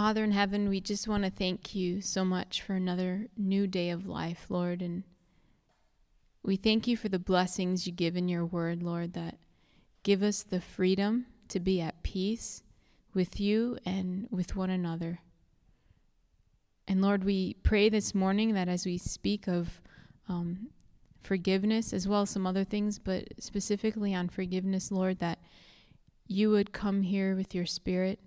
Father in heaven, we just want to thank you so much for another new day of life, Lord. And we thank you for the blessings you give in your word, Lord, that give us the freedom to be at peace with you and with one another. And Lord, we pray this morning that as we speak of um, forgiveness as well as some other things, but specifically on forgiveness, Lord, that you would come here with your spirit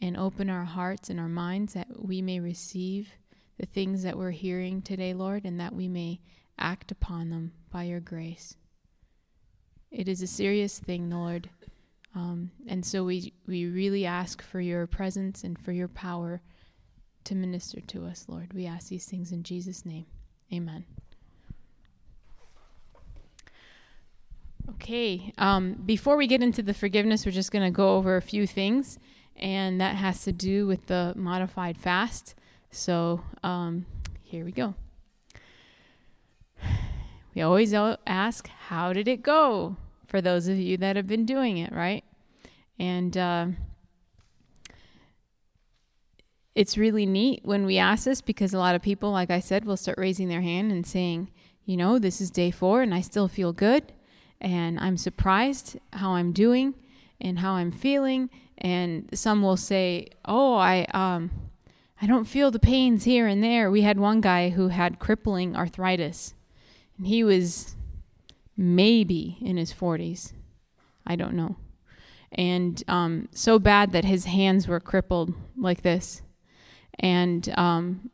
and open our hearts and our minds that we may receive the things that we're hearing today, Lord, and that we may act upon them by your grace. It is a serious thing, Lord. Um, and so we, we really ask for your presence and for your power to minister to us, Lord. We ask these things in Jesus' name. Amen. Okay, um, before we get into the forgiveness, we're just going to go over a few things and that has to do with the modified fast. So um, here we go. We always ask, How did it go? For those of you that have been doing it, right? And uh, it's really neat when we ask this because a lot of people, like I said, will start raising their hand and saying, You know, this is day four and I still feel good. And I'm surprised how I'm doing and how I'm feeling and some will say, "Oh, I um I don't feel the pains here and there." We had one guy who had crippling arthritis, and he was maybe in his 40s. I don't know. And um, so bad that his hands were crippled like this. And um,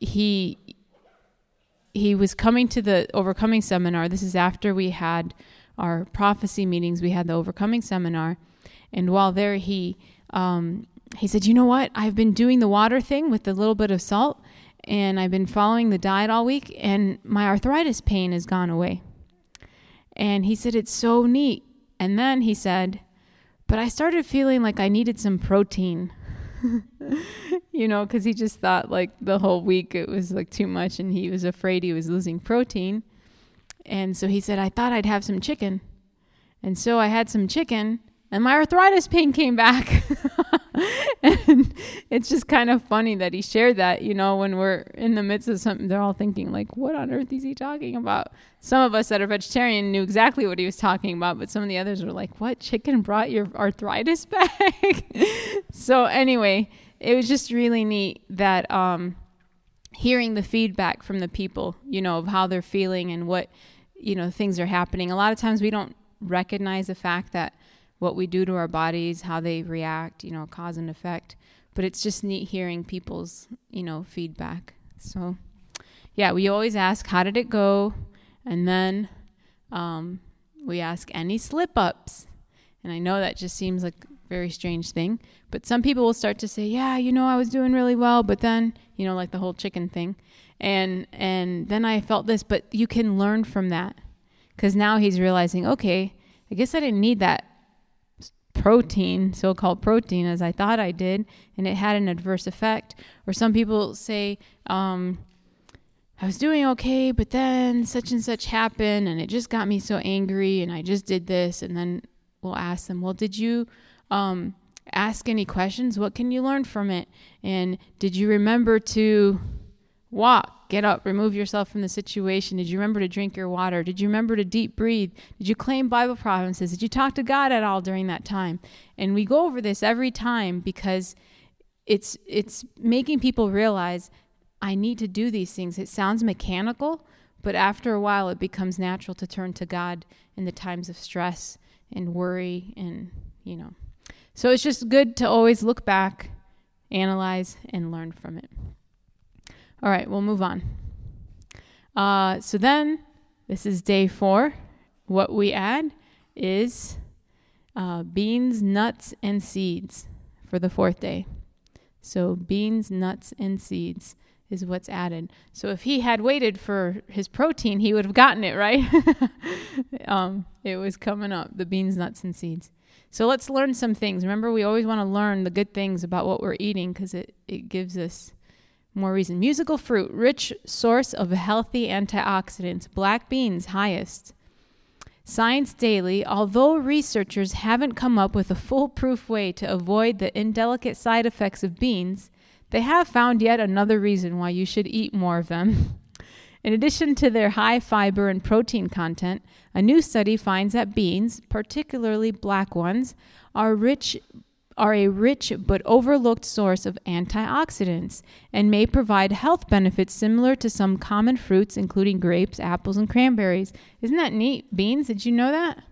he he was coming to the overcoming seminar. This is after we had our prophecy meetings. We had the overcoming seminar, and while there, he um, he said, "You know what? I've been doing the water thing with a little bit of salt, and I've been following the diet all week, and my arthritis pain has gone away." And he said, "It's so neat." And then he said, "But I started feeling like I needed some protein." you know, because he just thought like the whole week it was like too much, and he was afraid he was losing protein. And so he said, I thought I'd have some chicken. And so I had some chicken, and my arthritis pain came back. and it's just kind of funny that he shared that, you know, when we're in the midst of something, they're all thinking, like, what on earth is he talking about? Some of us that are vegetarian knew exactly what he was talking about, but some of the others were like, what? Chicken brought your arthritis back? so, anyway, it was just really neat that, um, hearing the feedback from the people, you know, of how they're feeling and what, you know, things are happening. A lot of times we don't recognize the fact that what we do to our bodies, how they react, you know, cause and effect. But it's just neat hearing people's, you know, feedback. So, yeah, we always ask, how did it go? And then um, we ask any slip ups. And I know that just seems like a very strange thing, but some people will start to say, yeah, you know, I was doing really well, but then, you know, like the whole chicken thing. And and then I felt this, but you can learn from that. Cuz now he's realizing, okay, I guess I didn't need that protein, so called protein, as I thought I did, and it had an adverse effect. Or some people say, um, I was doing okay, but then such and such happened, and it just got me so angry, and I just did this. And then we'll ask them, Well, did you um, ask any questions? What can you learn from it? And did you remember to walk, get up, remove yourself from the situation? Did you remember to drink your water? Did you remember to deep breathe? Did you claim Bible promises? Did you talk to God at all during that time? And we go over this every time because it's it's making people realize I need to do these things. It sounds mechanical, but after a while it becomes natural to turn to God in the times of stress and worry and, you know. So it's just good to always look back, analyze and learn from it. All right, we'll move on. Uh, so then, this is day four. What we add is uh, beans, nuts, and seeds for the fourth day. So, beans, nuts, and seeds is what's added. So, if he had waited for his protein, he would have gotten it, right? um, it was coming up the beans, nuts, and seeds. So, let's learn some things. Remember, we always want to learn the good things about what we're eating because it, it gives us more reason. Musical fruit, rich source of healthy antioxidants. Black beans, highest. Science Daily, although researchers haven't come up with a foolproof way to avoid the indelicate side effects of beans, they have found yet another reason why you should eat more of them. In addition to their high fiber and protein content, a new study finds that beans, particularly black ones, are rich are a rich but overlooked source of antioxidants and may provide health benefits similar to some common fruits, including grapes, apples, and cranberries. Isn't that neat? Beans, did you know that?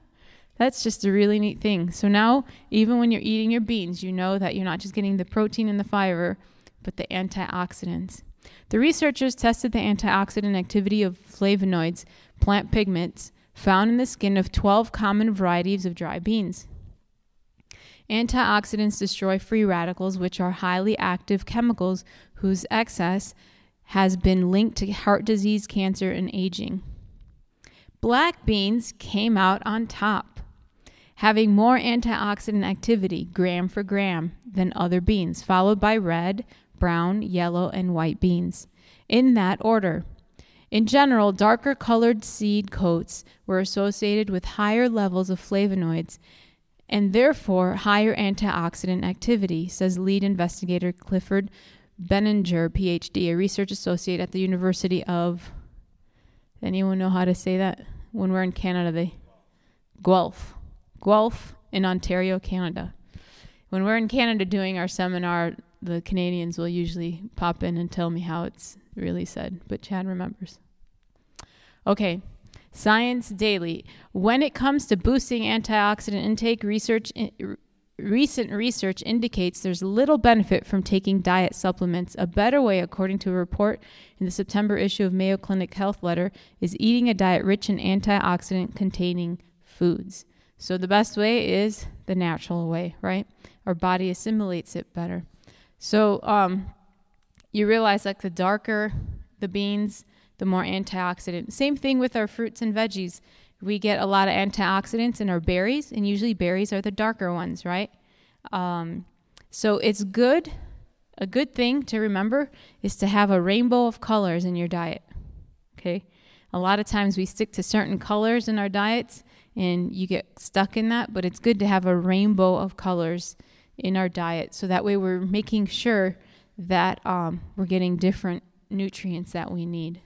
That's just a really neat thing. So now, even when you're eating your beans, you know that you're not just getting the protein and the fiber, but the antioxidants. The researchers tested the antioxidant activity of flavonoids, plant pigments, found in the skin of 12 common varieties of dry beans. Antioxidants destroy free radicals, which are highly active chemicals whose excess has been linked to heart disease, cancer, and aging. Black beans came out on top, having more antioxidant activity, gram for gram, than other beans, followed by red, brown, yellow, and white beans. In that order. In general, darker colored seed coats were associated with higher levels of flavonoids and therefore higher antioxidant activity, says lead investigator Clifford Beninger, PhD, a research associate at the University of. Anyone know how to say that? When we're in Canada, they Guelph, Guelph in Ontario, Canada. When we're in Canada doing our seminar, the Canadians will usually pop in and tell me how it's really said, but Chad remembers. Okay, Science Daily. When it comes to boosting antioxidant intake, research recent research indicates there's little benefit from taking diet supplements. A better way, according to a report in the September issue of Mayo Clinic Health Letter, is eating a diet rich in antioxidant containing foods. So the best way is the natural way, right? Our body assimilates it better. So um, you realize like the darker the beans, the more antioxidant. Same thing with our fruits and veggies. We get a lot of antioxidants in our berries, and usually berries are the darker ones, right? Um, so it's good. A good thing to remember is to have a rainbow of colors in your diet. Okay? A lot of times we stick to certain colors in our diets and you get stuck in that, but it's good to have a rainbow of colors in our diet so that way we're making sure that um, we're getting different nutrients that we need.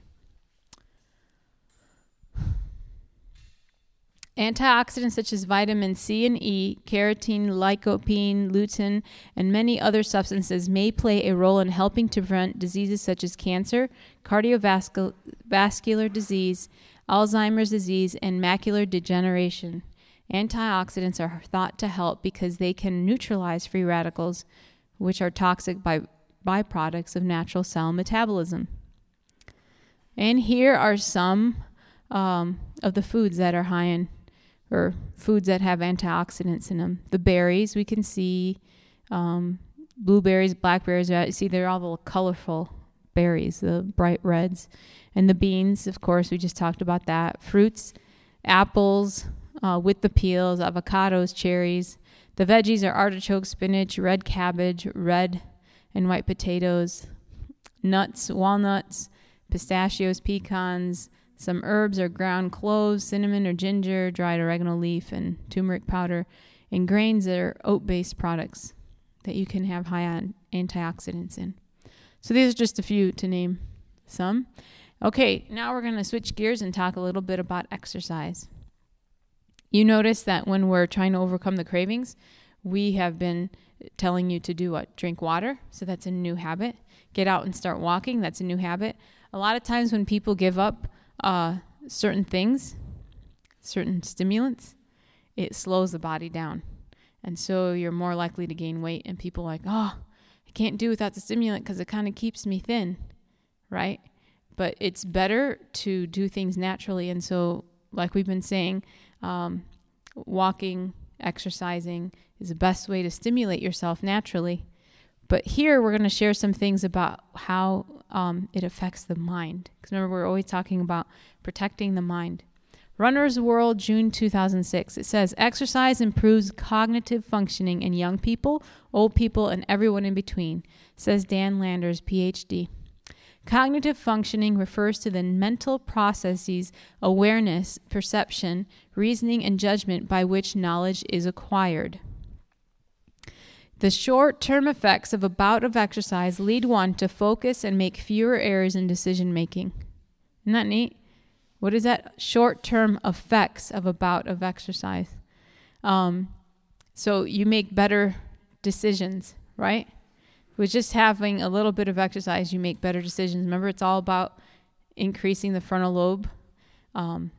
Antioxidants such as vitamin C and E, carotene, lycopene, lutein, and many other substances may play a role in helping to prevent diseases such as cancer, cardiovascular disease, Alzheimer's disease, and macular degeneration. Antioxidants are thought to help because they can neutralize free radicals, which are toxic by byproducts of natural cell metabolism. And here are some um, of the foods that are high in or foods that have antioxidants in them. The berries we can see, um, blueberries, blackberries. You see, they're all the colorful berries, the bright reds, and the beans. Of course, we just talked about that. Fruits, apples uh, with the peels, avocados, cherries. The veggies are artichoke, spinach, red cabbage, red and white potatoes, nuts, walnuts, pistachios, pecans some herbs or ground cloves, cinnamon or ginger, dried oregano leaf, and turmeric powder. And grains that are oat based products that you can have high on antioxidants in. So these are just a few to name some. Okay, now we're going to switch gears and talk a little bit about exercise. You notice that when we're trying to overcome the cravings, we have been telling you to do what? Drink water. So that's a new habit. Get out and start walking. That's a new habit. A lot of times when people give up uh, certain things, certain stimulants, it slows the body down. And so you're more likely to gain weight. And people like, oh, I can't do without the stimulant because it kind of keeps me thin, right? But it's better to do things naturally. And so, like we've been saying, um, walking, exercising is the best way to stimulate yourself naturally. But here we're going to share some things about how um, it affects the mind. Because remember, we're always talking about protecting the mind. Runner's World, June 2006. It says exercise improves cognitive functioning in young people, old people, and everyone in between, says Dan Landers, PhD. Cognitive functioning refers to the mental processes, awareness, perception, reasoning, and judgment by which knowledge is acquired. The short term effects of a bout of exercise lead one to focus and make fewer errors in decision making. Isn't that neat? What is that? Short term effects of a bout of exercise. Um, so you make better decisions, right? With just having a little bit of exercise, you make better decisions. Remember, it's all about increasing the frontal lobe um,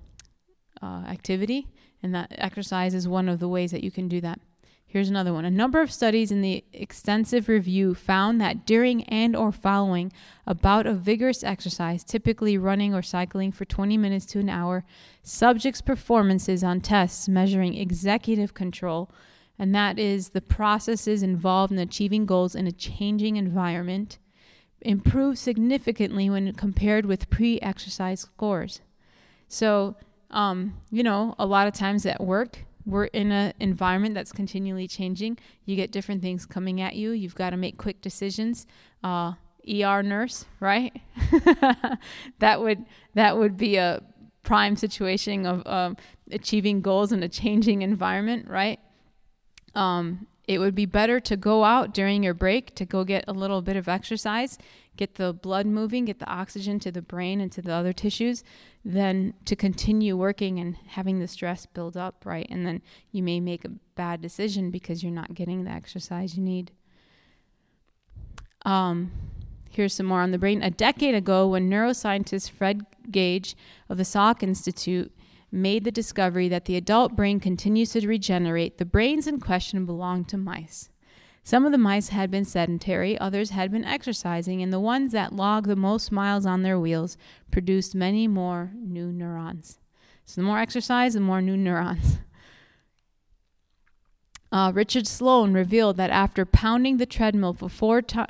uh, activity, and that exercise is one of the ways that you can do that. Here's another one. A number of studies in the extensive review found that during and or following about a bout of vigorous exercise, typically running or cycling for 20 minutes to an hour, subjects' performances on tests measuring executive control, and that is the processes involved in achieving goals in a changing environment, improve significantly when compared with pre-exercise scores. So, um, you know, a lot of times at work, we're in an environment that's continually changing. You get different things coming at you. You've got to make quick decisions. Uh, ER nurse, right? that would that would be a prime situation of um, achieving goals in a changing environment, right? Um, it would be better to go out during your break to go get a little bit of exercise, get the blood moving, get the oxygen to the brain and to the other tissues, than to continue working and having the stress build up, right? And then you may make a bad decision because you're not getting the exercise you need. Um, here's some more on the brain. A decade ago, when neuroscientist Fred Gage of the Salk Institute made the discovery that the adult brain continues to regenerate, the brains in question belonged to mice. Some of the mice had been sedentary, others had been exercising, and the ones that logged the most miles on their wheels produced many more new neurons. So, the more exercise, the more new neurons. Uh, Richard Sloan revealed that after pounding the treadmill for four to-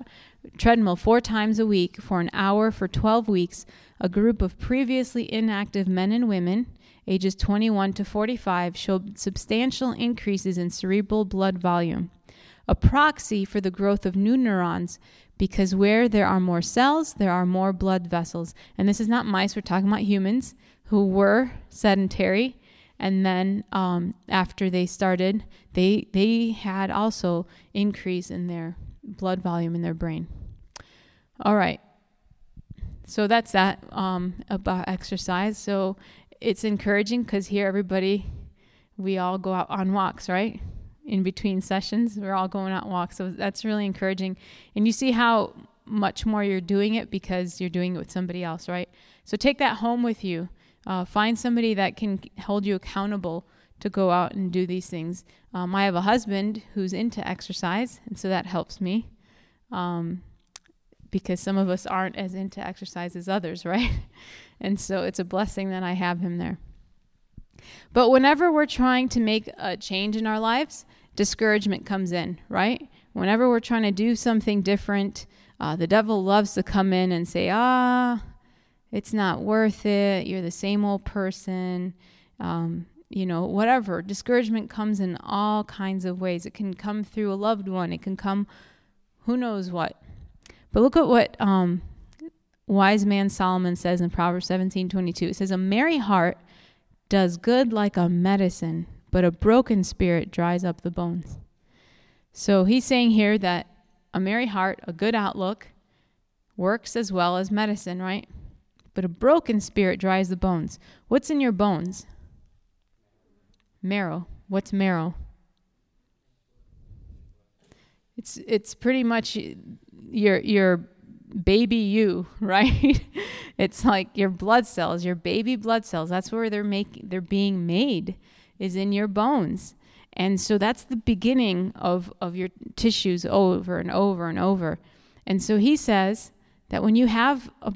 treadmill four times a week for an hour for 12 weeks, a group of previously inactive men and women ages 21 to 45 showed substantial increases in cerebral blood volume, a proxy for the growth of new neurons because where there are more cells, there are more blood vessels. And this is not mice, we're talking about humans who were sedentary. And then um, after they started, they, they had also increase in their blood volume in their brain. All right. So that's that um, about exercise. So it's encouraging because here everybody we all go out on walks right? In between sessions we're all going out walks so that's really encouraging. And you see how much more you're doing it because you're doing it with somebody else right? So take that home with you. Uh, find somebody that can hold you accountable to go out and do these things. Um, i have a husband who's into exercise and so that helps me um, because some of us aren't as into exercise as others, right? And so it's a blessing that I have him there. But whenever we're trying to make a change in our lives, discouragement comes in, right? Whenever we're trying to do something different, uh, the devil loves to come in and say, ah, it's not worth it. You're the same old person. Um, you know, whatever. Discouragement comes in all kinds of ways. It can come through a loved one, it can come who knows what. But look at what um, wise man Solomon says in Proverbs 17 22. It says, A merry heart does good like a medicine, but a broken spirit dries up the bones. So he's saying here that a merry heart, a good outlook, works as well as medicine, right? But a broken spirit dries the bones. What's in your bones? Marrow. What's marrow? It's it's pretty much your your baby you, right? it's like your blood cells, your baby blood cells. That's where they're making they're being made is in your bones. And so that's the beginning of of your tissues over and over and over. And so he says that when you have a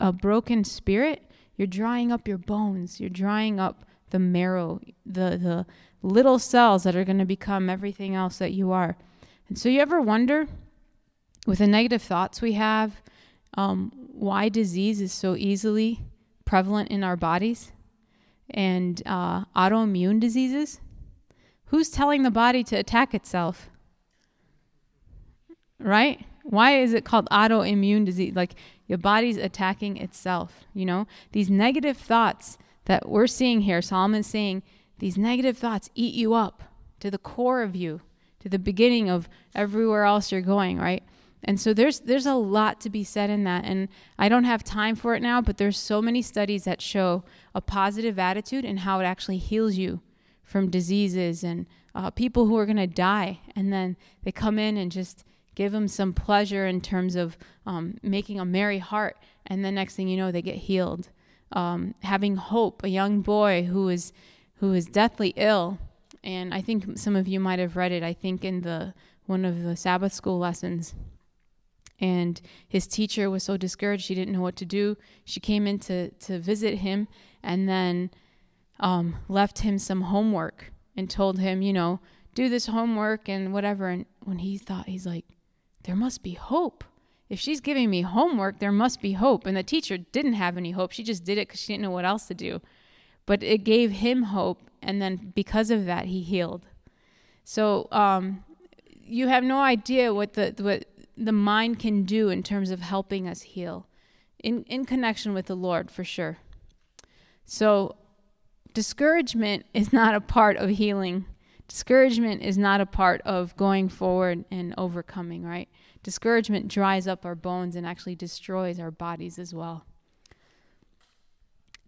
a broken spirit, you're drying up your bones. You're drying up the marrow, the the little cells that are going to become everything else that you are. And so you ever wonder with the negative thoughts we have, um, why disease is so easily prevalent in our bodies and uh, autoimmune diseases. Who's telling the body to attack itself? Right? Why is it called autoimmune disease? Like your body's attacking itself, you know? These negative thoughts that we're seeing here, Solomon's saying, these negative thoughts eat you up to the core of you, to the beginning of everywhere else you're going, right? And so there's there's a lot to be said in that. And I don't have time for it now, but there's so many studies that show a positive attitude and how it actually heals you from diseases and uh, people who are going to die. And then they come in and just give them some pleasure in terms of um, making a merry heart. And the next thing you know they get healed. Um, having hope a young boy who is who is deathly ill. And i think some of you might have read it i think in the one of the sabbath school lessons and his teacher was so discouraged she didn't know what to do. She came in to, to visit him and then um, left him some homework and told him you know do this homework and whatever. And when he thought he's like there must be hope. If she's giving me homework there must be hope. And the teacher didn't have any hope. She just did it because she didn't know what else to do. But it gave him hope and then because of that he healed. So um, you have no idea what the what the mind can do in terms of helping us heal in, in connection with the Lord for sure. So, discouragement is not a part of healing. Discouragement is not a part of going forward and overcoming, right? Discouragement dries up our bones and actually destroys our bodies as well.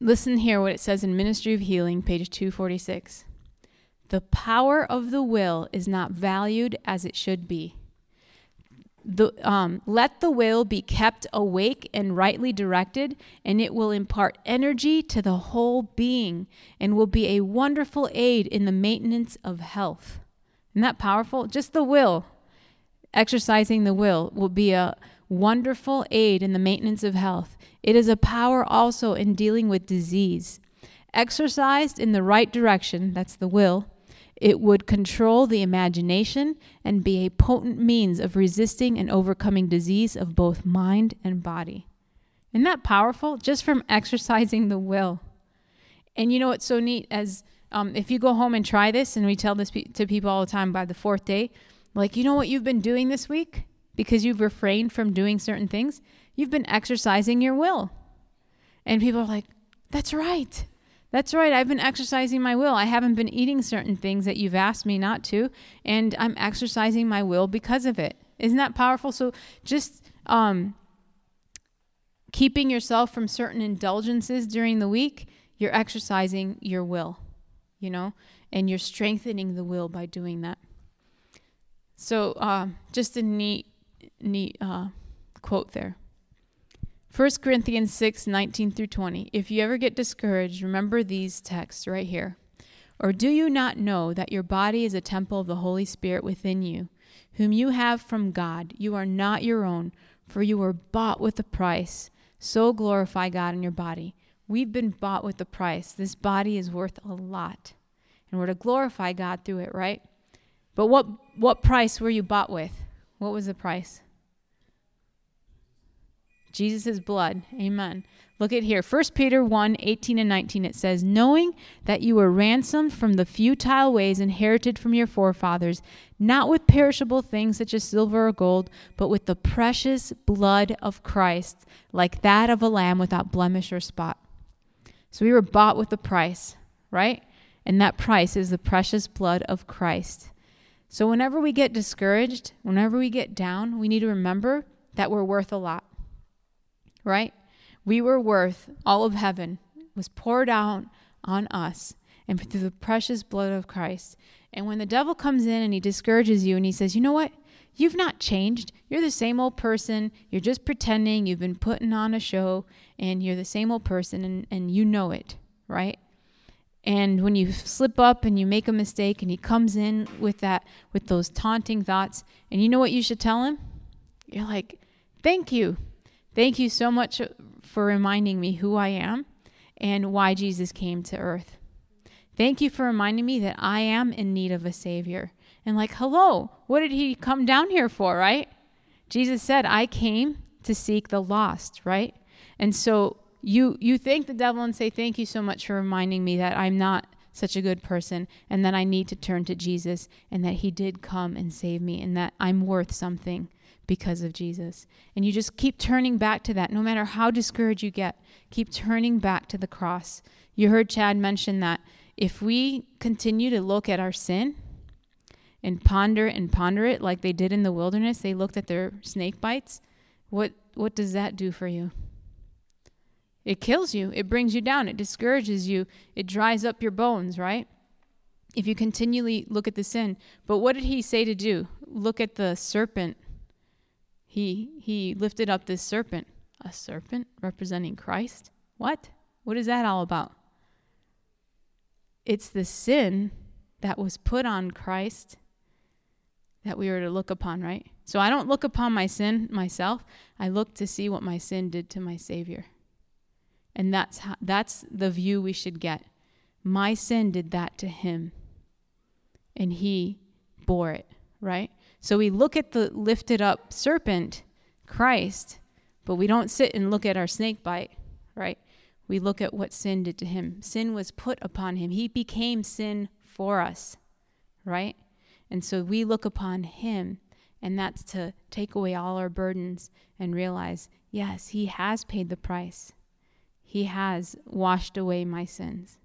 Listen here what it says in Ministry of Healing, page 246. The power of the will is not valued as it should be the, um, let the will be kept awake and rightly directed, and it will impart energy to the whole being and will be a wonderful aid in the maintenance of health. Isn't that powerful? Just the will, exercising the will, will be a wonderful aid in the maintenance of health. It is a power also in dealing with disease. Exercised in the right direction, that's the will, it would control the imagination and be a potent means of resisting and overcoming disease of both mind and body. Isn't that powerful? Just from exercising the will. And you know what's so neat? As um, if you go home and try this, and we tell this pe- to people all the time by the fourth day, like, you know what you've been doing this week? Because you've refrained from doing certain things, you've been exercising your will. And people are like, that's right. That's right. I've been exercising my will. I haven't been eating certain things that you've asked me not to, and I'm exercising my will because of it. Isn't that powerful? So just um, keeping yourself from certain indulgences during the week, you're exercising your will, you know, and you're strengthening the will by doing that. So uh, just a neat, neat uh, quote there. 1 Corinthians 6 19 through 20. If you ever get discouraged, remember these texts right here. Or do you not know that your body is a temple of the Holy Spirit within you, whom you have from God? You are not your own, for you were bought with a price. So glorify God in your body. We've been bought with a price. This body is worth a lot. And we're to glorify God through it, right? But what what price were you bought with? What was the price? Jesus' blood. Amen. Look at here. 1 Peter 1 18 and 19. It says, Knowing that you were ransomed from the futile ways inherited from your forefathers, not with perishable things such as silver or gold, but with the precious blood of Christ, like that of a lamb without blemish or spot. So we were bought with a price, right? And that price is the precious blood of Christ. So whenever we get discouraged, whenever we get down, we need to remember that we're worth a lot right? We were worth all of heaven was poured out on us and through the precious blood of Christ. And when the devil comes in and he discourages you and he says, "You know what? You've not changed. You're the same old person. You're just pretending. You've been putting on a show and you're the same old person and, and you know it, right? And when you slip up and you make a mistake and he comes in with that with those taunting thoughts, and you know what you should tell him? You're like, "Thank you. Thank you so much for reminding me who I am and why Jesus came to earth. Thank you for reminding me that I am in need of a Savior. And, like, hello, what did He come down here for, right? Jesus said, I came to seek the lost, right? And so you you thank the devil and say thank you so much for reminding me that I'm not such a good person and that I need to turn to Jesus and that He did come and save me and that I'm worth something because of Jesus. And you just keep turning back to that no matter how discouraged you get. Keep turning back to the cross. You heard Chad mention that if we continue to look at our sin, and ponder and ponder it like they did in the wilderness, they looked at their snake bites. What what does that do for you? It kills you. It brings you down. It discourages you. It dries up your bones, right? If you continually look at the sin. But what did he say to do? Look at the serpent. He he lifted up this serpent. A serpent representing Christ? What? What is that all about? It's the sin that was put on Christ that we were to look upon, right? So I don't look upon my sin myself. I look to see what my sin did to my Savior. And that's how, that's the view we should get. My sin did that to him. And he bore it, right? So we look at the lifted up serpent, Christ, but we don't sit and look at our snake bite, right? We look at what sin did to him. Sin was put upon him. He became sin for us, right? And so we look upon him, and that's to take away all our burdens and realize, yes, he has paid the price. He has washed away my sins.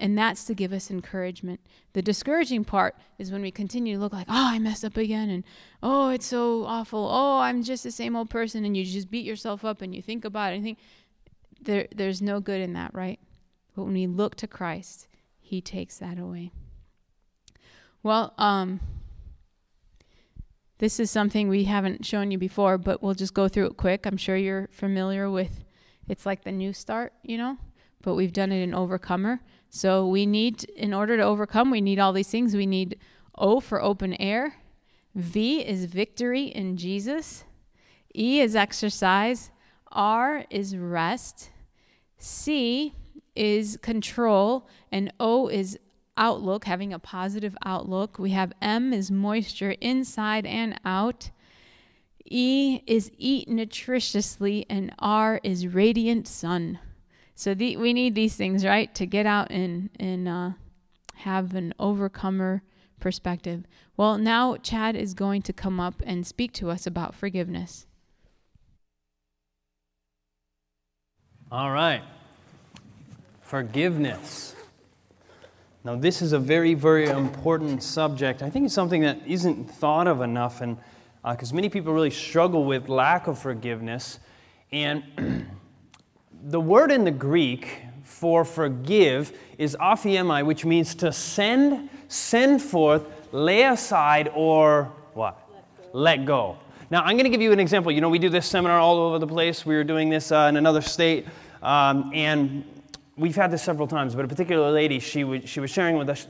And that's to give us encouragement. The discouraging part is when we continue to look like, oh, I messed up again, and oh, it's so awful. Oh, I'm just the same old person, and you just beat yourself up and you think about it and think there, there's no good in that, right? But when we look to Christ, He takes that away. Well, um, this is something we haven't shown you before, but we'll just go through it quick. I'm sure you're familiar with it's like the new start, you know, but we've done it in Overcomer. So we need, in order to overcome, we need all these things. We need O for open air, V is victory in Jesus, E is exercise, R is rest, C is control, and O is outlook, having a positive outlook. We have M is moisture inside and out. E is eat nutritiously, and R is radiant sun. So the, we need these things, right, to get out and and uh, have an overcomer perspective. Well, now Chad is going to come up and speak to us about forgiveness. All right, forgiveness. Now, this is a very, very important subject. I think it's something that isn't thought of enough, and because uh, many people really struggle with lack of forgiveness. And the word in the Greek for forgive is aphiemi, which means to send, send forth, lay aside, or what? Let go. Let go. Now, I'm going to give you an example. You know, we do this seminar all over the place. We were doing this uh, in another state, um, and we've had this several times, but a particular lady, she, was she was sharing with us,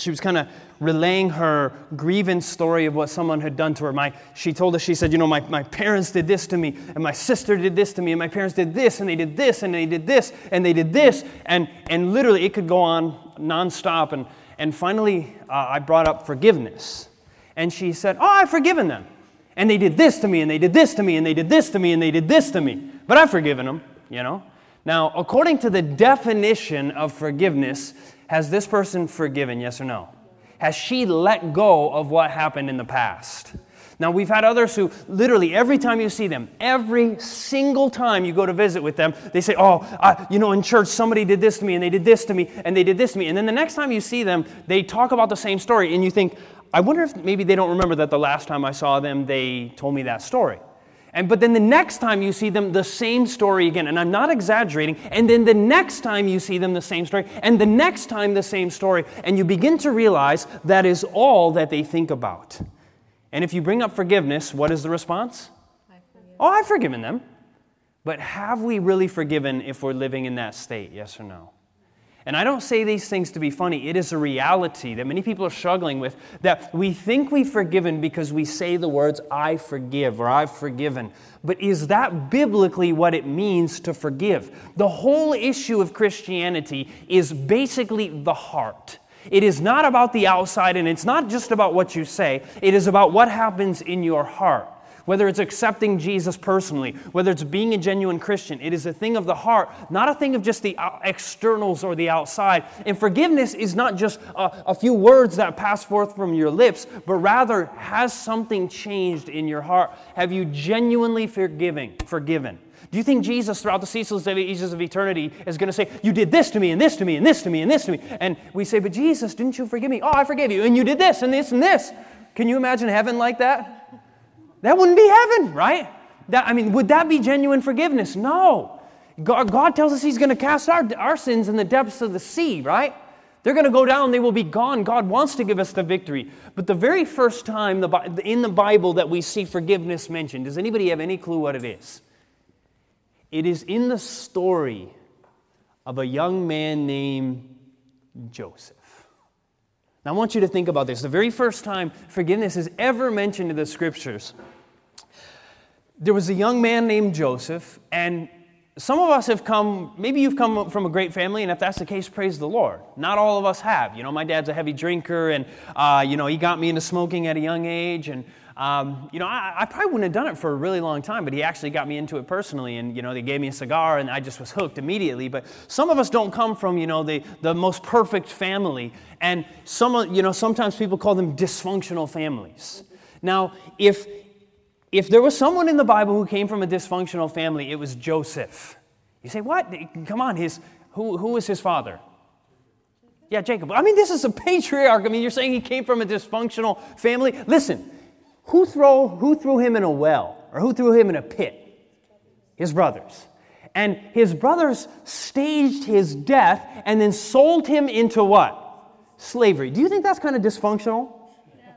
she was kind of relaying her grievance story of what someone had done to her. My, she told us, she said, You know, my, my parents did this to me, and my sister did this to me, and my parents did this, and they did this, and they did this, and they did this. And, and literally, it could go on nonstop. And, and finally, uh, I brought up forgiveness. And she said, Oh, I've forgiven them. And they did this to me, and they did this to me, and they did this to me, and they did this to me. But I've forgiven them, you know. Now, according to the definition of forgiveness, has this person forgiven, yes or no? Has she let go of what happened in the past? Now, we've had others who literally every time you see them, every single time you go to visit with them, they say, Oh, you know, in church, somebody did this to me, and they did this to me, and they did this to me. And then the next time you see them, they talk about the same story, and you think, I wonder if maybe they don't remember that the last time I saw them, they told me that story. And but then the next time you see them, the same story again. And I'm not exaggerating. And then the next time you see them, the same story. And the next time, the same story. And you begin to realize that is all that they think about. And if you bring up forgiveness, what is the response? Oh, I've forgiven them. But have we really forgiven if we're living in that state? Yes or no? And I don't say these things to be funny. It is a reality that many people are struggling with that we think we've forgiven because we say the words, I forgive or I've forgiven. But is that biblically what it means to forgive? The whole issue of Christianity is basically the heart. It is not about the outside and it's not just about what you say, it is about what happens in your heart. Whether it's accepting Jesus personally, whether it's being a genuine Christian. It is a thing of the heart, not a thing of just the externals or the outside. And forgiveness is not just a, a few words that pass forth from your lips, but rather has something changed in your heart. Have you genuinely forgiving, forgiven? Do you think Jesus, throughout the ceaseless ages of eternity, is going to say, You did this to me, and this to me, and this to me, and this to me? And we say, But Jesus, didn't you forgive me? Oh, I forgave you. And you did this, and this, and this. Can you imagine heaven like that? That wouldn't be heaven, right? That, I mean, would that be genuine forgiveness? No. God, God tells us He's going to cast our, our sins in the depths of the sea, right? They're going to go down, they will be gone. God wants to give us the victory. But the very first time in the Bible that we see forgiveness mentioned, does anybody have any clue what it is? It is in the story of a young man named Joseph. Now, I want you to think about this. The very first time forgiveness is ever mentioned in the scriptures, there was a young man named Joseph, and some of us have come, maybe you've come from a great family, and if that's the case, praise the Lord. Not all of us have. You know, my dad's a heavy drinker, and, uh, you know, he got me into smoking at a young age, and um, you know, I, I, probably wouldn't have done it for a really long time, but he actually got me into it personally. And, you know, they gave me a cigar and I just was hooked immediately. But some of us don't come from, you know, the, the most perfect family. And some, you know, sometimes people call them dysfunctional families. Now, if, if there was someone in the Bible who came from a dysfunctional family, it was Joseph. You say, what? Come on, his, who, who was his father? Yeah, Jacob. I mean, this is a patriarch. I mean, you're saying he came from a dysfunctional family? Listen, who, throw, who threw him in a well or who threw him in a pit? His brothers. And his brothers staged his death and then sold him into what? Slavery. Do you think that's kind of dysfunctional?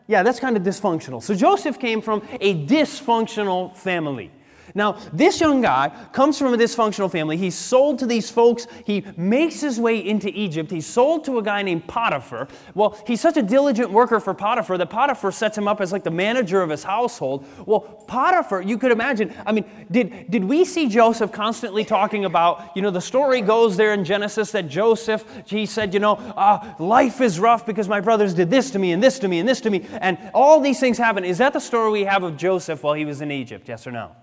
Yeah, that's kind of dysfunctional. So Joseph came from a dysfunctional family. Now, this young guy comes from a dysfunctional family. He's sold to these folks. He makes his way into Egypt. He's sold to a guy named Potiphar. Well, he's such a diligent worker for Potiphar that Potiphar sets him up as like the manager of his household. Well, Potiphar, you could imagine, I mean, did, did we see Joseph constantly talking about, you know, the story goes there in Genesis that Joseph, he said, you know, uh, life is rough because my brothers did this to me and this to me and this to me, and all these things happen. Is that the story we have of Joseph while he was in Egypt? Yes or no?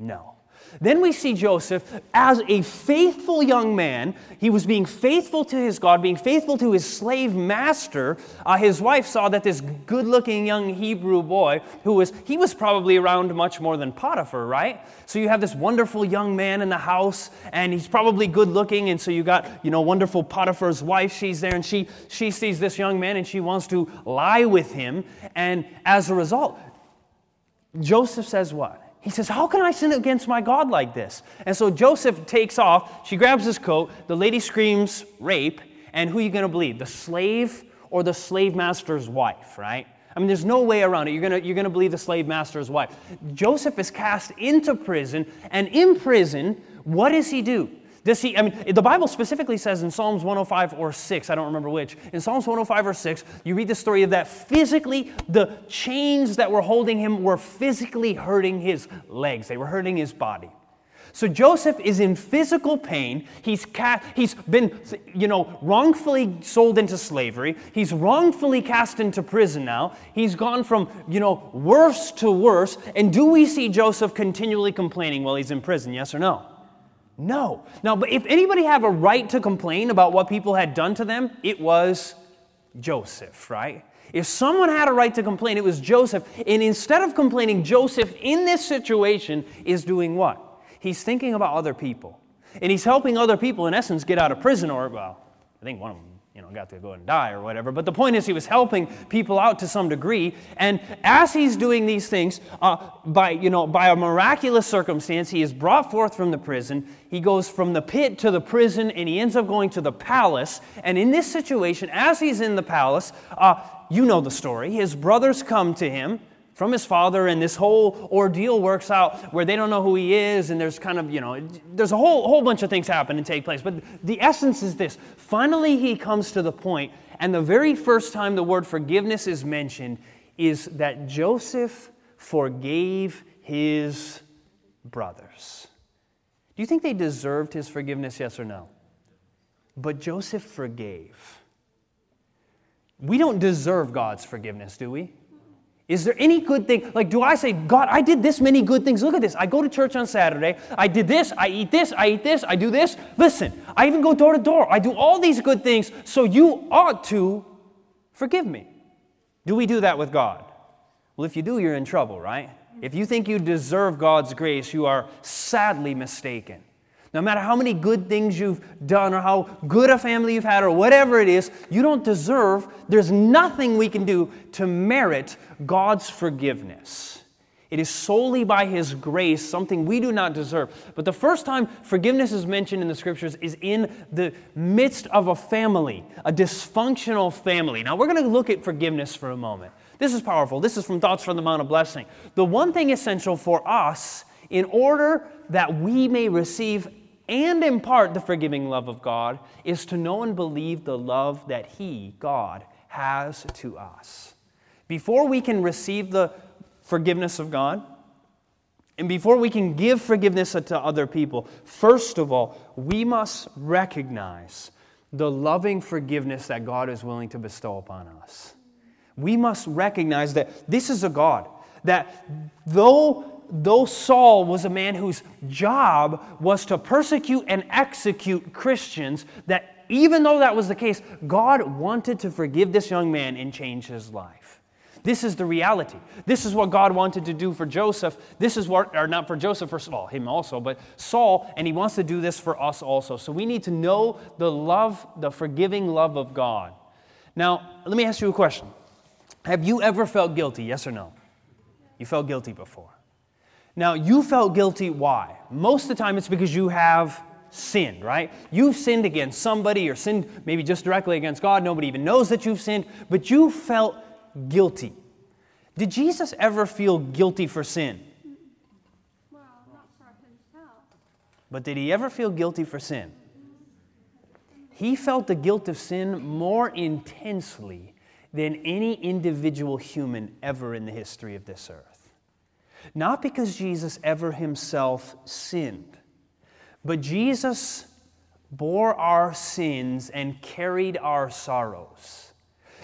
No. Then we see Joseph as a faithful young man. He was being faithful to his God, being faithful to his slave master. Uh, his wife saw that this good looking young Hebrew boy, who was, he was probably around much more than Potiphar, right? So you have this wonderful young man in the house, and he's probably good looking. And so you got, you know, wonderful Potiphar's wife. She's there, and she, she sees this young man, and she wants to lie with him. And as a result, Joseph says what? He says, How can I sin against my God like this? And so Joseph takes off. She grabs his coat. The lady screams, Rape. And who are you going to believe? The slave or the slave master's wife, right? I mean, there's no way around it. You're going you're gonna believe the slave master's wife. Joseph is cast into prison. And in prison, what does he do? Does he, I mean, the Bible specifically says in Psalms 105 or 6, I don't remember which, in Psalms 105 or 6, you read the story of that physically, the chains that were holding him were physically hurting his legs, they were hurting his body. So Joseph is in physical pain. He's, ca- he's been, you know, wrongfully sold into slavery. He's wrongfully cast into prison now. He's gone from, you know, worse to worse. And do we see Joseph continually complaining while he's in prison? Yes or no? No. Now, but if anybody have a right to complain about what people had done to them, it was Joseph, right? If someone had a right to complain, it was Joseph. And instead of complaining, Joseph in this situation is doing what? He's thinking about other people. And he's helping other people, in essence, get out of prison, or, well, I think one of them you know, got to go and die or whatever. But the point is, he was helping people out to some degree. And as he's doing these things, uh, by, you know, by a miraculous circumstance, he is brought forth from the prison. He goes from the pit to the prison, and he ends up going to the palace. And in this situation, as he's in the palace, uh, you know the story. His brothers come to him from his father, and this whole ordeal works out where they don't know who he is, and there's kind of, you know, there's a whole, whole bunch of things happen and take place. But the essence is this finally, he comes to the point, and the very first time the word forgiveness is mentioned is that Joseph forgave his brothers. Do you think they deserved his forgiveness, yes or no? But Joseph forgave. We don't deserve God's forgiveness, do we? Is there any good thing? Like, do I say, God, I did this many good things? Look at this. I go to church on Saturday. I did this. I eat this. I eat this. I do this. Listen, I even go door to door. I do all these good things, so you ought to forgive me. Do we do that with God? Well, if you do, you're in trouble, right? If you think you deserve God's grace, you are sadly mistaken. No matter how many good things you've done or how good a family you've had or whatever it is, you don't deserve, there's nothing we can do to merit God's forgiveness. It is solely by His grace, something we do not deserve. But the first time forgiveness is mentioned in the scriptures is in the midst of a family, a dysfunctional family. Now, we're going to look at forgiveness for a moment. This is powerful. This is from Thoughts from the Mount of Blessing. The one thing essential for us in order that we may receive and impart the forgiving love of God is to know and believe the love that He, God, has to us. Before we can receive the forgiveness of God, and before we can give forgiveness to other people, first of all, we must recognize the loving forgiveness that God is willing to bestow upon us. We must recognize that this is a God that though though Saul was a man whose job was to persecute and execute Christians, that even though that was the case, God wanted to forgive this young man and change his life. This is the reality. This is what God wanted to do for Joseph. This is what, or not for Joseph, first of all, him also, but Saul, and he wants to do this for us also. So we need to know the love, the forgiving love of God. Now, let me ask you a question. Have you ever felt guilty? Yes or no? You felt guilty before. Now, you felt guilty. Why? Most of the time, it's because you have sinned, right? You've sinned against somebody or sinned maybe just directly against God. Nobody even knows that you've sinned, but you felt guilty. Did Jesus ever feel guilty for sin? Well, not himself. But did he ever feel guilty for sin? He felt the guilt of sin more intensely than any individual human ever in the history of this earth. Not because Jesus ever himself sinned, but Jesus bore our sins and carried our sorrows.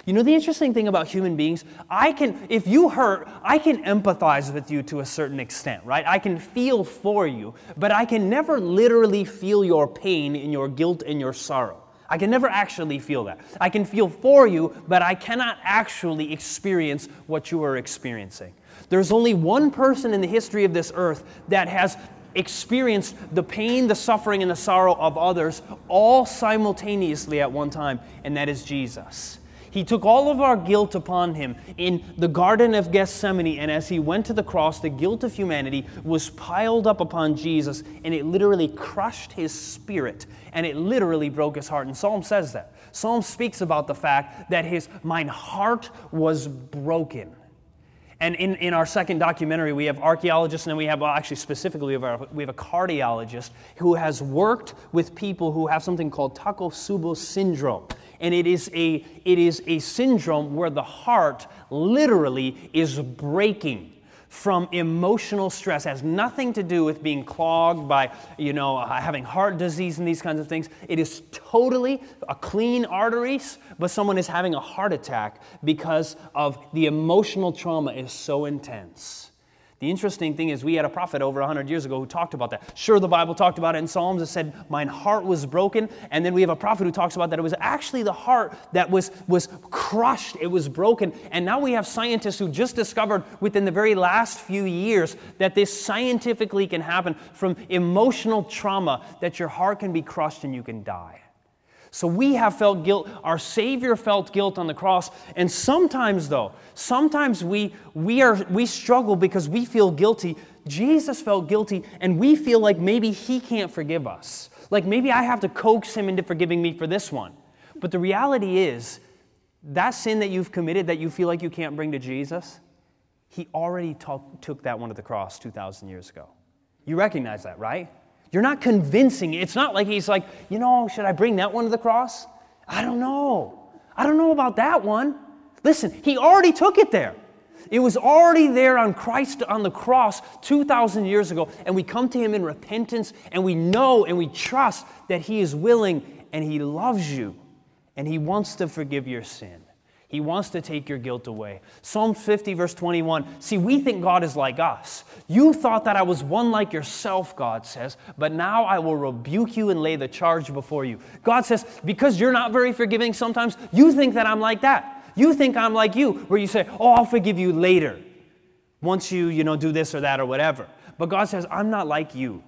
You know, the interesting thing about human beings, I can, if you hurt, I can empathize with you to a certain extent, right? I can feel for you, but I can never literally feel your pain and your guilt and your sorrow. I can never actually feel that. I can feel for you, but I cannot actually experience what you are experiencing. There's only one person in the history of this earth that has experienced the pain, the suffering, and the sorrow of others all simultaneously at one time, and that is Jesus. He took all of our guilt upon him in the Garden of Gethsemane, and as he went to the cross, the guilt of humanity was piled up upon Jesus, and it literally crushed his spirit, and it literally broke his heart. And Psalm says that. Psalm speaks about the fact that his mine heart was broken. And in, in our second documentary, we have archaeologists, and then we have, well, actually, specifically, we have, a, we have a cardiologist who has worked with people who have something called Takotsubo syndrome. And it is, a, it is a syndrome where the heart literally is breaking from emotional stress. It has nothing to do with being clogged by, you know, uh, having heart disease and these kinds of things. It is totally a clean arteries, but someone is having a heart attack because of the emotional trauma is so intense. The interesting thing is, we had a prophet over 100 years ago who talked about that. Sure, the Bible talked about it in Psalms. It said, Mine heart was broken. And then we have a prophet who talks about that it was actually the heart that was, was crushed, it was broken. And now we have scientists who just discovered within the very last few years that this scientifically can happen from emotional trauma, that your heart can be crushed and you can die. So we have felt guilt. Our Savior felt guilt on the cross. And sometimes, though, sometimes we, we, are, we struggle because we feel guilty. Jesus felt guilty, and we feel like maybe He can't forgive us. Like maybe I have to coax Him into forgiving me for this one. But the reality is, that sin that you've committed that you feel like you can't bring to Jesus, He already talk, took that one to the cross 2,000 years ago. You recognize that, right? You're not convincing. It's not like he's like, you know, should I bring that one to the cross? I don't know. I don't know about that one. Listen, he already took it there. It was already there on Christ on the cross 2,000 years ago, and we come to him in repentance, and we know and we trust that he is willing and he loves you, and he wants to forgive your sin. He wants to take your guilt away. Psalm 50, verse 21. See, we think God is like us. You thought that I was one like yourself, God says, but now I will rebuke you and lay the charge before you. God says, because you're not very forgiving sometimes, you think that I'm like that. You think I'm like you, where you say, oh, I'll forgive you later, once you, you know, do this or that or whatever. But God says, I'm not like you.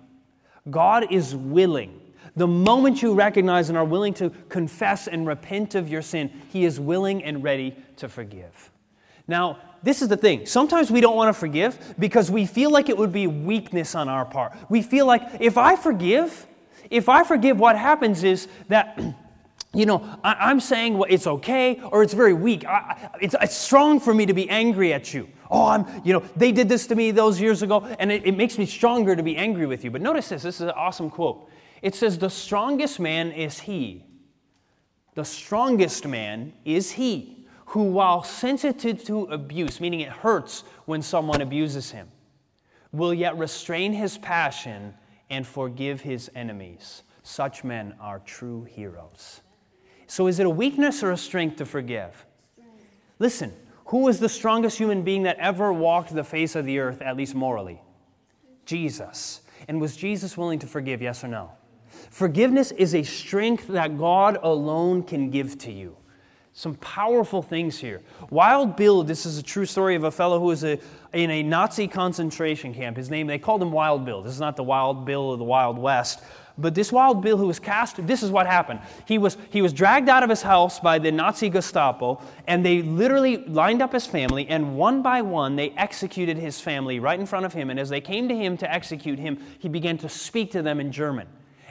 God is willing the moment you recognize and are willing to confess and repent of your sin, He is willing and ready to forgive. Now, this is the thing. Sometimes we don't want to forgive because we feel like it would be weakness on our part. We feel like if I forgive, if I forgive, what happens is that. You know, I, am saying well, it's okay or it's very weak. I, it's, it's, strong for me to be angry at you. Oh, I'm, you know, they did this to me those years ago, and it, it makes me stronger to be angry with you. But notice this this is an awesome quote. It says, The strongest man is he. The strongest man is he who, while sensitive to abuse, meaning it hurts when someone abuses him, will yet restrain his passion and forgive his enemies. Such men are true heroes. So, is it a weakness or a strength to forgive? Listen, who was the strongest human being that ever walked the face of the earth, at least morally? Jesus. And was Jesus willing to forgive, yes or no? Forgiveness is a strength that God alone can give to you. Some powerful things here. Wild Bill, this is a true story of a fellow who was a, in a Nazi concentration camp. His name, they called him Wild Bill. This is not the Wild Bill of the Wild West. But this Wild Bill who was cast, this is what happened. He was, he was dragged out of his house by the Nazi Gestapo, and they literally lined up his family, and one by one they executed his family right in front of him. And as they came to him to execute him, he began to speak to them in German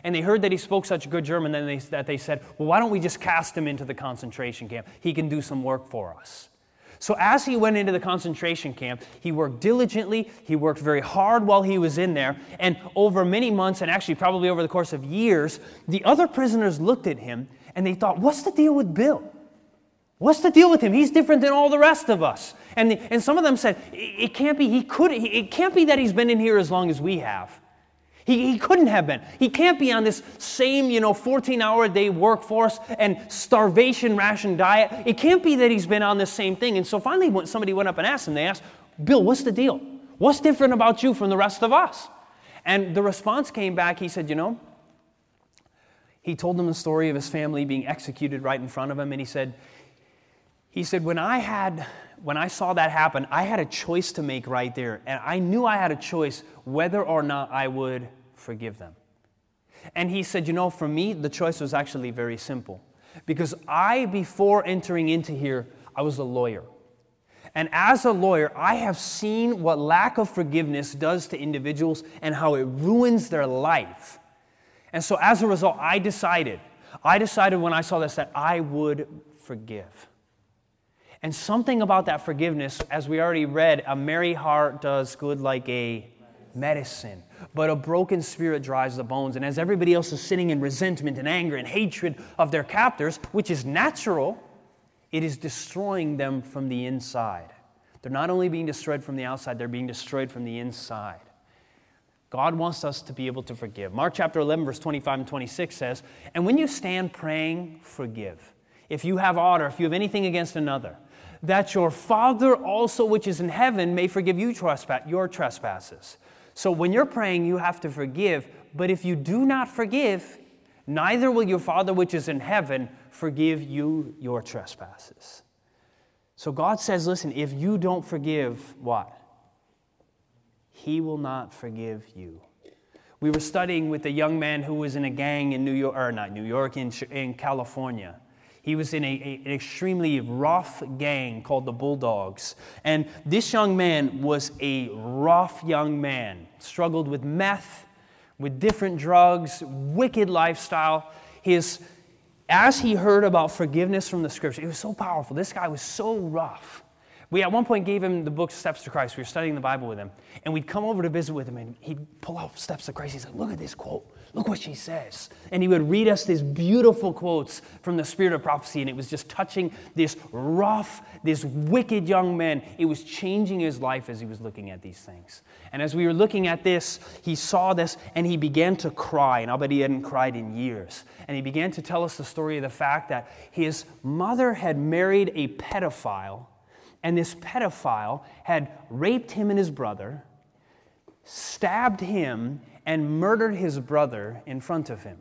and they heard that he spoke such good German that they, that they said, Well, why don't we just cast him into the concentration camp? He can do some work for us. So, as he went into the concentration camp, he worked diligently. He worked very hard while he was in there. And over many months, and actually probably over the course of years, the other prisoners looked at him and they thought, What's the deal with Bill? What's the deal with him? He's different than all the rest of us. And, the, and some of them said, It can't be, he could, it can't be that he's been in here as long as we have. He, he couldn't have been. He can't be on this same, you know, 14 hour a day workforce and starvation ration diet. It can't be that he's been on this same thing. And so finally, when somebody went up and asked him, they asked, Bill, what's the deal? What's different about you from the rest of us? And the response came back, he said, You know, he told them the story of his family being executed right in front of him, and he said, he said, when I had when I saw that happen, I had a choice to make right there. And I knew I had a choice whether or not I would forgive them. And he said, You know, for me, the choice was actually very simple. Because I, before entering into here, I was a lawyer. And as a lawyer, I have seen what lack of forgiveness does to individuals and how it ruins their life. And so as a result, I decided, I decided when I saw this that I would forgive. And something about that forgiveness, as we already read, a merry heart does good like a medicine. But a broken spirit dries the bones. And as everybody else is sitting in resentment and anger and hatred of their captors, which is natural, it is destroying them from the inside. They're not only being destroyed from the outside, they're being destroyed from the inside. God wants us to be able to forgive. Mark chapter 11, verse 25 and 26 says, And when you stand praying, forgive. If you have aught or if you have anything against another, that your Father also which is in heaven may forgive you trespass, your trespasses. So when you're praying, you have to forgive. But if you do not forgive, neither will your Father which is in heaven forgive you your trespasses. So God says, listen, if you don't forgive, what? He will not forgive you. We were studying with a young man who was in a gang in New York, or not New York, in, in California. He was in a, a, an extremely rough gang called the Bulldogs. And this young man was a rough young man, struggled with meth, with different drugs, wicked lifestyle. His, as he heard about forgiveness from the scripture, it was so powerful. This guy was so rough. We at one point gave him the book Steps to Christ. We were studying the Bible with him. And we'd come over to visit with him, and he'd pull out Steps to Christ. He's like, Look at this quote. Look what she says. And he would read us these beautiful quotes from the Spirit of Prophecy, and it was just touching this rough, this wicked young man. It was changing his life as he was looking at these things. And as we were looking at this, he saw this and he began to cry. And I'll bet he hadn't cried in years. And he began to tell us the story of the fact that his mother had married a pedophile, and this pedophile had raped him and his brother, stabbed him, and murdered his brother in front of him.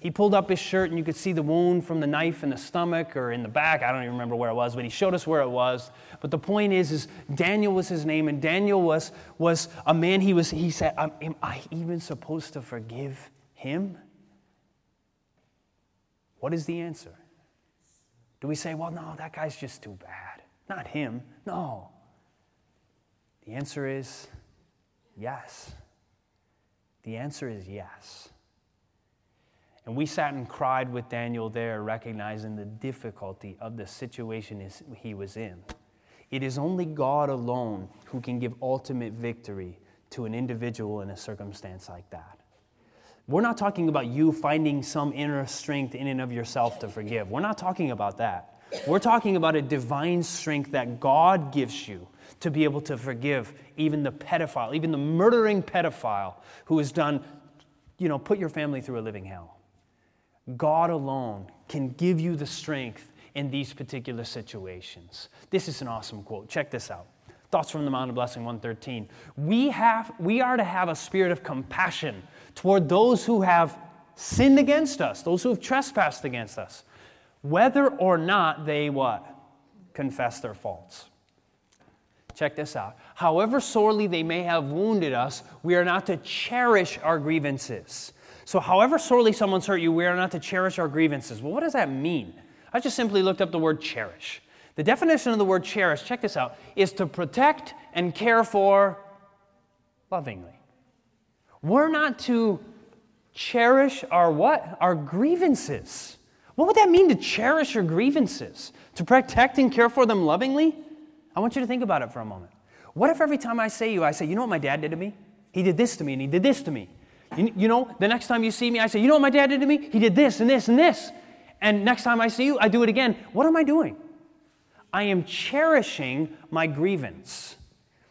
He pulled up his shirt and you could see the wound from the knife in the stomach or in the back. I don't even remember where it was, but he showed us where it was. But the point is, is Daniel was his name, and Daniel was, was a man he was, he said, Am I even supposed to forgive him? What is the answer? Do we say, well, no, that guy's just too bad? Not him. No. The answer is yes. The answer is yes. And we sat and cried with Daniel there, recognizing the difficulty of the situation he was in. It is only God alone who can give ultimate victory to an individual in a circumstance like that. We're not talking about you finding some inner strength in and of yourself to forgive. We're not talking about that. We're talking about a divine strength that God gives you to be able to forgive even the pedophile, even the murdering pedophile who has done, you know, put your family through a living hell. God alone can give you the strength in these particular situations. This is an awesome quote. Check this out. Thoughts from the Mount of Blessing 113. We have we are to have a spirit of compassion toward those who have sinned against us, those who have trespassed against us, whether or not they what? Confess their faults. Check this out. However sorely they may have wounded us, we are not to cherish our grievances. So, however sorely someone's hurt you, we are not to cherish our grievances. Well, what does that mean? I just simply looked up the word cherish. The definition of the word cherish, check this out, is to protect and care for lovingly. We're not to cherish our what? Our grievances. What would that mean to cherish your grievances? To protect and care for them lovingly? I want you to think about it for a moment. What if every time I say you, I say, you know what my dad did to me? He did this to me and he did this to me. You, you know, the next time you see me, I say, you know what my dad did to me? He did this and this and this. And next time I see you, I do it again. What am I doing? I am cherishing my grievance.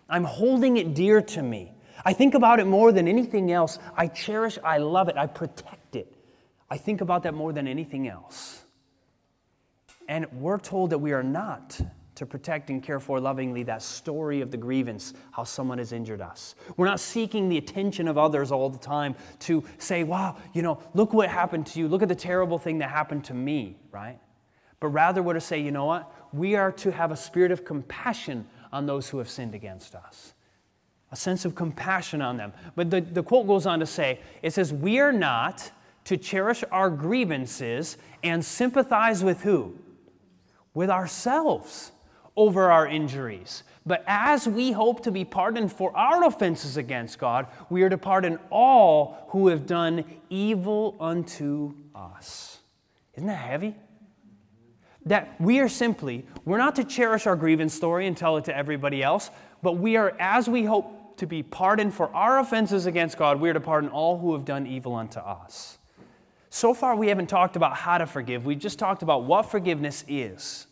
I'm holding it dear to me. I think about it more than anything else. I cherish, I love it, I protect it. I think about that more than anything else. And we're told that we are not to protect and care for lovingly that story of the grievance, how someone has injured us. We're not seeking the attention of others all the time to say, wow, you know, look what happened to you. Look at the terrible thing that happened to me, right? But rather, we're to say, you know what? We are to have a spirit of compassion on those who have sinned against us, a sense of compassion on them. But the, the quote goes on to say, it says, we are not to cherish our grievances and sympathize with who? With ourselves over our injuries. But as we hope to be pardoned for our offenses against God, we are to pardon all who have done evil unto us. Isn't that heavy? That we are simply, we're not to cherish our grievance story and tell it to everybody else, but we are, as we hope to be pardoned for our offenses against God, we are to pardon all who have done evil unto us. So far, we haven't talked about how to forgive. We've just talked about what forgiveness is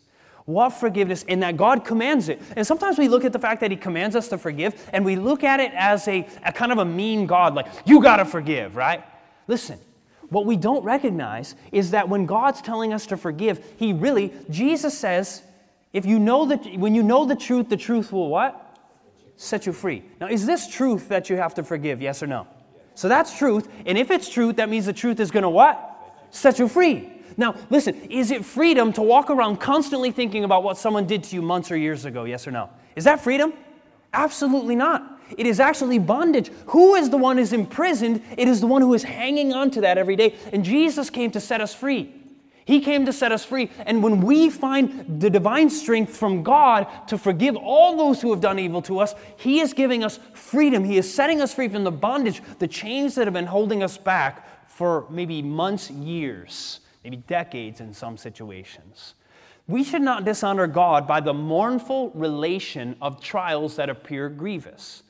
what forgiveness and that God commands it. And sometimes we look at the fact that He commands us to forgive and we look at it as a, a kind of a mean God, like, you got to forgive, right? Listen, what we don't recognize is that when God's telling us to forgive, He really, Jesus says, if you know that, when you know the truth, the truth will what? Set you free. Now, is this truth that you have to forgive? Yes or no? So that's truth. And if it's truth, that means the truth is going to what? Set you free. Now, listen, is it freedom to walk around constantly thinking about what someone did to you months or years ago? Yes or no? Is that freedom? Absolutely not. It is actually bondage. Who is the one who is imprisoned? It is the one who is hanging on to that every day. And Jesus came to set us free. He came to set us free. And when we find the divine strength from God to forgive all those who have done evil to us, He is giving us freedom. He is setting us free from the bondage, the chains that have been holding us back for maybe months, years maybe decades in some situations. We should not dishonor God by the mournful relation of trials that appear grievous.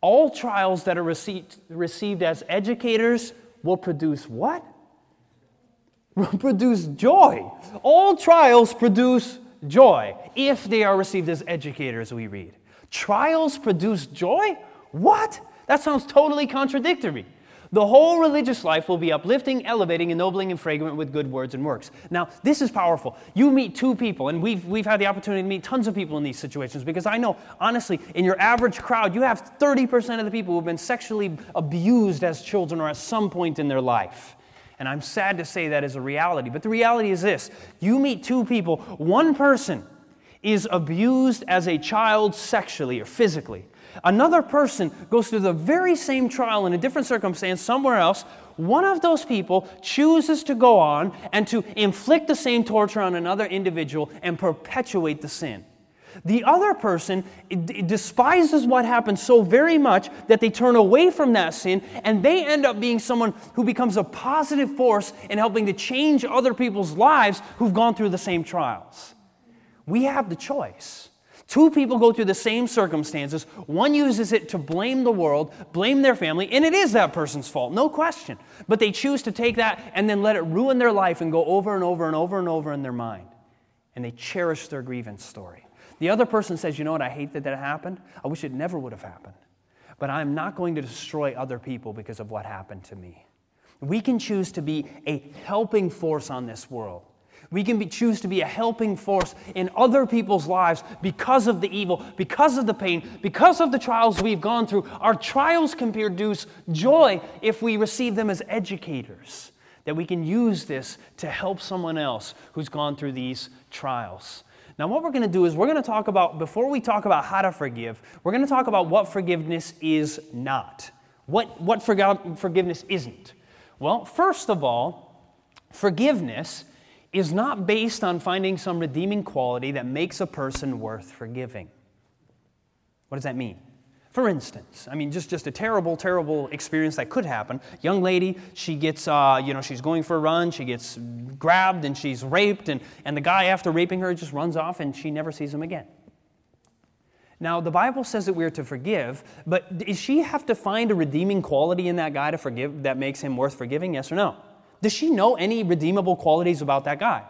All trials that are received, received as educators will produce what? Will produce joy. All trials produce joy if they are received as educators, we read. Trials produce joy? What? That sounds totally contradictory. The whole religious life will be uplifting, elevating, ennobling, and fragrant with good words and works. Now, this is powerful. You meet two people, and we've, we've had the opportunity to meet tons of people in these situations because I know, honestly, in your average crowd, you have 30% of the people who have been sexually abused as children or at some point in their life. And I'm sad to say that is a reality. But the reality is this you meet two people, one person is abused as a child sexually or physically. Another person goes through the very same trial in a different circumstance somewhere else. One of those people chooses to go on and to inflict the same torture on another individual and perpetuate the sin. The other person despises what happened so very much that they turn away from that sin and they end up being someone who becomes a positive force in helping to change other people's lives who've gone through the same trials. We have the choice. Two people go through the same circumstances. One uses it to blame the world, blame their family, and it is that person's fault, no question. But they choose to take that and then let it ruin their life and go over and over and over and over in their mind. And they cherish their grievance story. The other person says, You know what? I hate that that happened. I wish it never would have happened. But I'm not going to destroy other people because of what happened to me. We can choose to be a helping force on this world. We can be, choose to be a helping force in other people's lives because of the evil, because of the pain, because of the trials we've gone through. Our trials can produce joy if we receive them as educators, that we can use this to help someone else who's gone through these trials. Now, what we're going to do is we're going to talk about, before we talk about how to forgive, we're going to talk about what forgiveness is not. What, what forgiveness isn't. Well, first of all, forgiveness is not based on finding some redeeming quality that makes a person worth forgiving. What does that mean? For instance, I mean, just, just a terrible, terrible experience that could happen. Young lady, she gets, uh, you know, she's going for a run, she gets grabbed and she's raped, and, and the guy, after raping her, just runs off and she never sees him again. Now, the Bible says that we're to forgive, but does she have to find a redeeming quality in that guy to forgive that makes him worth forgiving? Yes or no? Does she know any redeemable qualities about that guy?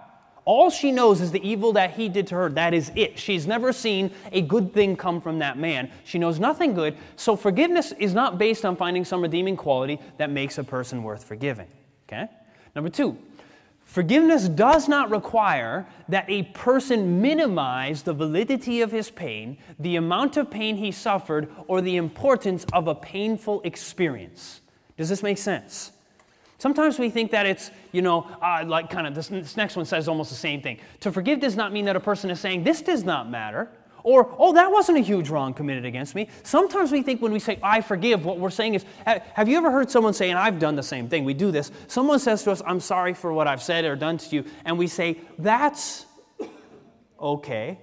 All she knows is the evil that he did to her. That is it. She's never seen a good thing come from that man. She knows nothing good. So forgiveness is not based on finding some redeeming quality that makes a person worth forgiving. Okay? Number two, forgiveness does not require that a person minimize the validity of his pain, the amount of pain he suffered, or the importance of a painful experience. Does this make sense? Sometimes we think that it's, you know, uh, like kind of this, this next one says almost the same thing. To forgive does not mean that a person is saying, this does not matter. Or, oh, that wasn't a huge wrong committed against me. Sometimes we think when we say, I forgive, what we're saying is, have you ever heard someone say, and I've done the same thing, we do this. Someone says to us, I'm sorry for what I've said or done to you. And we say, that's okay.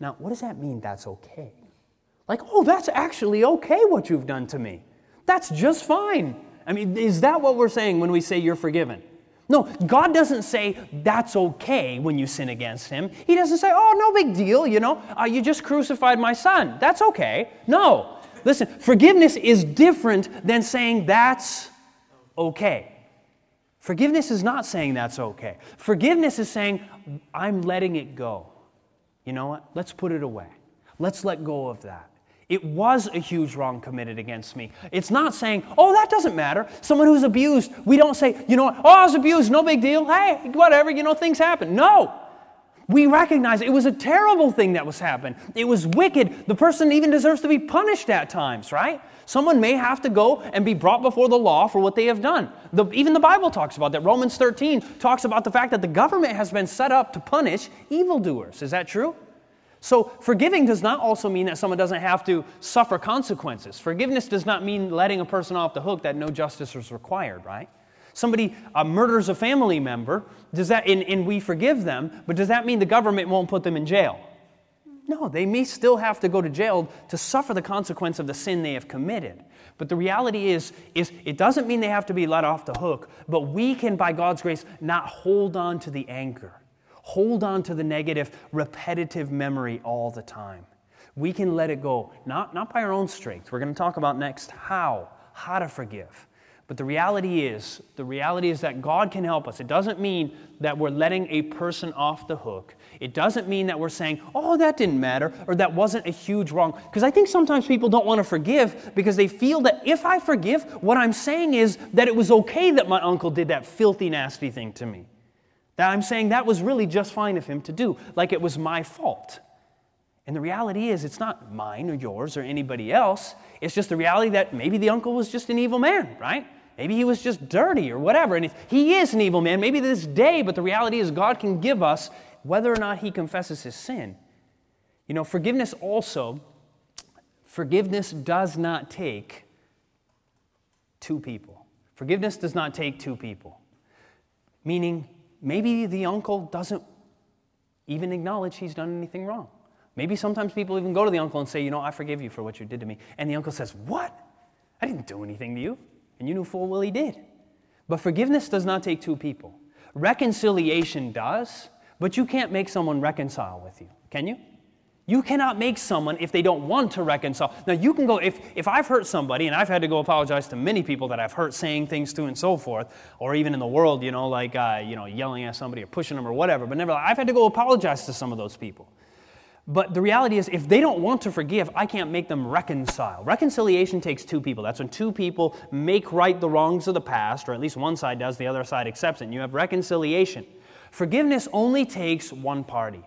Now, what does that mean, that's okay? Like, oh, that's actually okay what you've done to me. That's just fine. I mean, is that what we're saying when we say you're forgiven? No, God doesn't say that's okay when you sin against Him. He doesn't say, oh, no big deal, you know, uh, you just crucified my son. That's okay. No. Listen, forgiveness is different than saying that's okay. Forgiveness is not saying that's okay. Forgiveness is saying, I'm letting it go. You know what? Let's put it away. Let's let go of that. It was a huge wrong committed against me. It's not saying, oh, that doesn't matter. Someone who's abused, we don't say, you know what, oh, I was abused, no big deal. Hey, whatever, you know, things happen. No. We recognize it was a terrible thing that was happened. It was wicked. The person even deserves to be punished at times, right? Someone may have to go and be brought before the law for what they have done. The, even the Bible talks about that. Romans 13 talks about the fact that the government has been set up to punish evildoers. Is that true? So, forgiving does not also mean that someone doesn't have to suffer consequences. Forgiveness does not mean letting a person off the hook that no justice is required, right? Somebody uh, murders a family member, does that, and, and we forgive them, but does that mean the government won't put them in jail? No, they may still have to go to jail to suffer the consequence of the sin they have committed. But the reality is, is it doesn't mean they have to be let off the hook, but we can, by God's grace, not hold on to the anger hold on to the negative, repetitive memory all the time. We can let it go, not, not by our own strength. We're going to talk about next how, how to forgive. But the reality is, the reality is that God can help us. It doesn't mean that we're letting a person off the hook. It doesn't mean that we're saying, oh, that didn't matter, or that wasn't a huge wrong. Because I think sometimes people don't want to forgive because they feel that if I forgive, what I'm saying is that it was okay that my uncle did that filthy, nasty thing to me. That I'm saying that was really just fine of him to do, like it was my fault. And the reality is, it's not mine or yours or anybody else. It's just the reality that maybe the uncle was just an evil man, right? Maybe he was just dirty or whatever. And he is an evil man, maybe this day, but the reality is God can give us whether or not he confesses his sin. You know, forgiveness also, forgiveness does not take two people. Forgiveness does not take two people. Meaning, maybe the uncle doesn't even acknowledge he's done anything wrong. Maybe sometimes people even go to the uncle and say, You know, I forgive you for what you did to me. And the uncle says, What? I didn't do anything to you. And you knew full well he did. But forgiveness does not take two people. Reconciliation does, but you can't make someone reconcile with you, can you? You cannot make someone if they don't want to reconcile. Now, you can go, if, if I've hurt somebody, and I've had to go apologize to many people that I've hurt saying things to and so forth, or even in the world, you know, like, uh, you know, yelling at somebody or pushing them or whatever, but never, I've had to go apologize to some of those people. But the reality is, if they don't want to forgive, I can't make them reconcile. Reconciliation takes two people. That's when two people make right the wrongs of the past, or at least one side does, the other side accepts it. And you have reconciliation. Forgiveness only takes one party,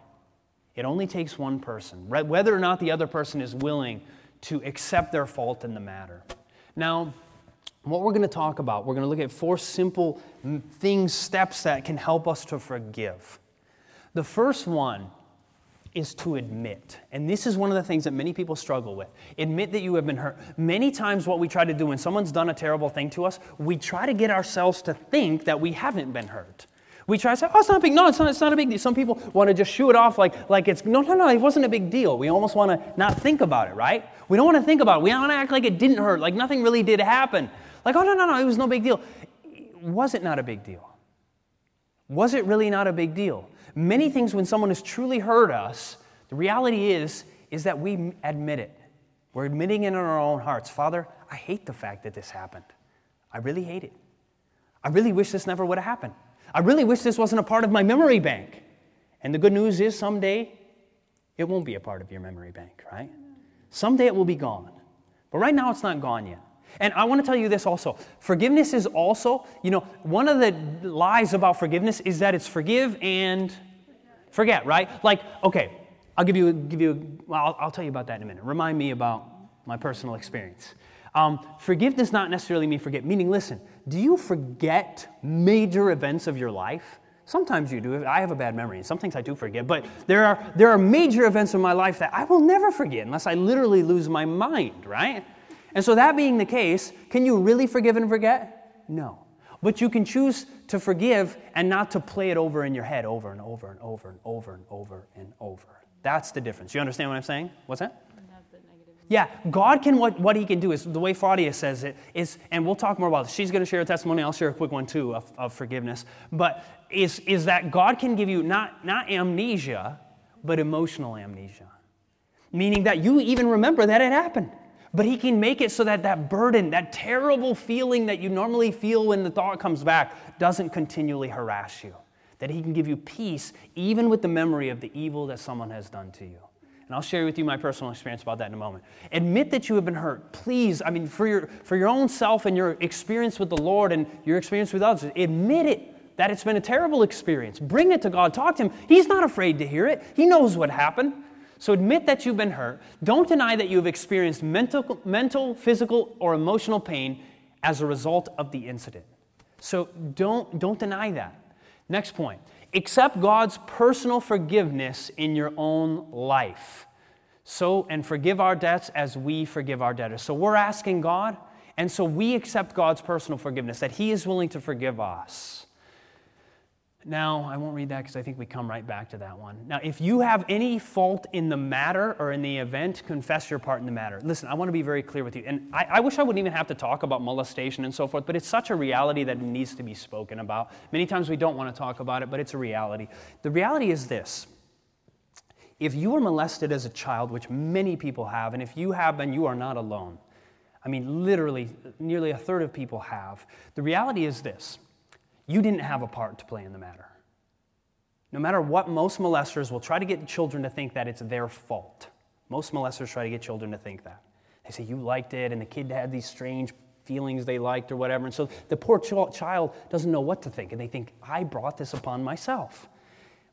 it only takes one person, whether or not the other person is willing to accept their fault in the matter. Now, what we're going to talk about, we're going to look at four simple things, steps that can help us to forgive. The first one is to admit. And this is one of the things that many people struggle with. Admit that you have been hurt. Many times, what we try to do when someone's done a terrible thing to us, we try to get ourselves to think that we haven't been hurt. We try to say, oh, it's not a big No, it's not, it's not a big deal. Some people want to just shoo it off like, like it's, no, no, no, it wasn't a big deal. We almost want to not think about it, right? We don't want to think about it. We want to act like it didn't hurt, like nothing really did happen. Like, oh, no, no, no, it was no big deal. Was it not a big deal? Was it really not a big deal? Many things, when someone has truly hurt us, the reality is, is that we admit it. We're admitting it in our own hearts. Father, I hate the fact that this happened. I really hate it. I really wish this never would have happened. I really wish this wasn't a part of my memory bank. And the good news is someday it won't be a part of your memory bank, right? Someday it will be gone. But right now it's not gone yet. And I want to tell you this also. Forgiveness is also, you know, one of the lies about forgiveness is that it's forgive and forget, right? Like, okay, I'll give you, give you well, I'll, I'll tell you about that in a minute. Remind me about my personal experience. Um, forgive does not necessarily mean forget, meaning, listen, do you forget major events of your life? Sometimes you do. I have a bad memory, and some things I do forget. But there are, there are major events in my life that I will never forget unless I literally lose my mind, right? And so, that being the case, can you really forgive and forget? No. But you can choose to forgive and not to play it over in your head over and over and over and over and over and over. That's the difference. You understand what I'm saying? What's that? Yeah, God can, what, what He can do is, the way Fadia says it is, and we'll talk more about this. She's going to share a testimony. I'll share a quick one too of, of forgiveness. But is, is that God can give you not, not amnesia, but emotional amnesia. Meaning that you even remember that it happened. But he can make it so that that burden, that terrible feeling that you normally feel when the thought comes back, doesn't continually harass you. That he can give you peace even with the memory of the evil that someone has done to you. And I'll share with you my personal experience about that in a moment. Admit that you have been hurt. Please, I mean, for your, for your own self and your experience with the Lord and your experience with others, admit it that it's been a terrible experience. Bring it to God. Talk to Him. He's not afraid to hear it, He knows what happened. So admit that you've been hurt. Don't deny that you have experienced mental, mental, physical, or emotional pain as a result of the incident. So don't, don't deny that. Next point accept God's personal forgiveness in your own life. So, and forgive our debts as we forgive our debtors. So we're asking God, and so we accept God's personal forgiveness, that He is willing to forgive us. Now, I won't read that because I think we come right back to that one. Now, if you have any fault in the matter or in the event, confess your part in the matter. Listen, I want to be very clear with you. And I, I, wish I wouldn't even have to talk about molestation and so forth, but it's such a reality that it needs to be spoken about. Many times we don't want to talk about it, but it's a reality. The reality is this if you were molested as a child, which many people have, and if you have been, you are not alone. I mean, literally, nearly a third of people have. The reality is this you didn't have a part to play in the matter. No matter what, most molesters will try to get children to think that it's their fault. Most molesters try to get children to think that. They say, You liked it, and the kid had these strange feelings they liked or whatever. And so the poor ch- child doesn't know what to think, and they think, I brought this upon myself.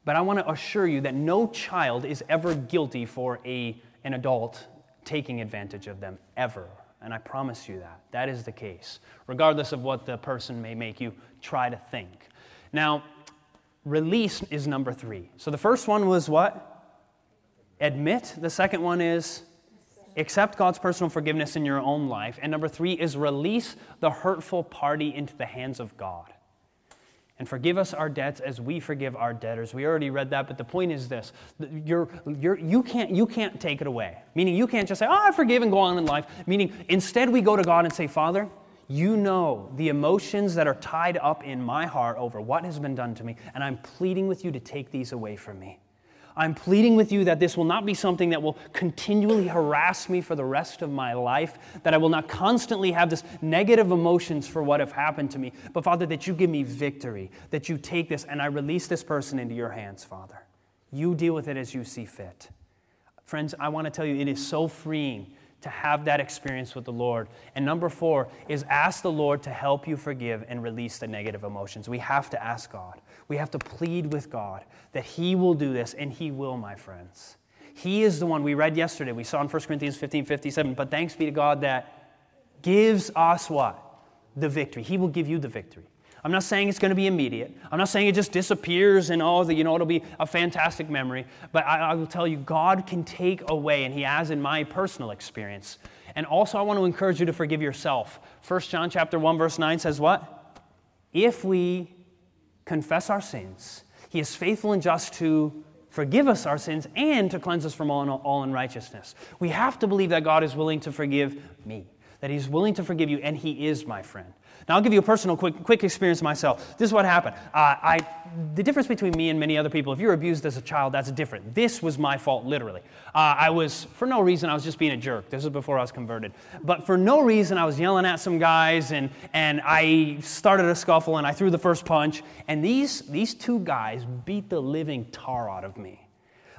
But I want to assure you that no child is ever guilty for a, an adult taking advantage of them, ever. And I promise you that. That is the case, regardless of what the person may make you try to think. Now, release is number three. So the first one was what? Admit. The second one is accept God's personal forgiveness in your own life. And number three is release the hurtful party into the hands of God and forgive us our debts as we forgive our debtors. We already read that, but the point is this you're, you're, you, can't, you can't take it away. Meaning, you can't just say, Oh, I forgive and go on in life. Meaning, instead, we go to God and say, Father, you know the emotions that are tied up in my heart over what has been done to me, and I'm pleading with you to take these away from me. I'm pleading with you that this will not be something that will continually harass me for the rest of my life, that I will not constantly have this negative emotions for what have happened to me, but Father, that you give me victory, that you take this and I release this person into your hands, Father. You deal with it as you see fit. Friends, I want to tell you, it is so freeing to have that experience with the Lord. And number four is ask the Lord to help you forgive and release the negative emotions. We have to ask God. We have to plead with God that He will do this, and He will, my friends. He is the one we read yesterday. We saw in 1 Corinthians 15 57. But thanks be to God that gives us what? The victory. He will give you the victory. I'm not saying it's going to be immediate. I'm not saying it just disappears and oh, the, you know, it'll be a fantastic memory. But I, I will tell you, God can take away, and He has in my personal experience. And also, I want to encourage you to forgive yourself. 1 John chapter 1, verse 9 says what? If we confess our sins, He is faithful and just to forgive us our sins and to cleanse us from all, all unrighteousness. We have to believe that God is willing to forgive me, that He's willing to forgive you, and He is my friend. Now, I'll give you a personal quick, quick experience myself. This is what happened. Uh, I, the difference between me and many other people, if you're abused as a child, that's different. This was my fault, literally. Uh, I was, for no reason, I was just being a jerk. This was before I was converted. But for no reason, I was yelling at some guys, and, and I started a scuffle, and I threw the first punch. And these, these two guys beat the living tar out of me.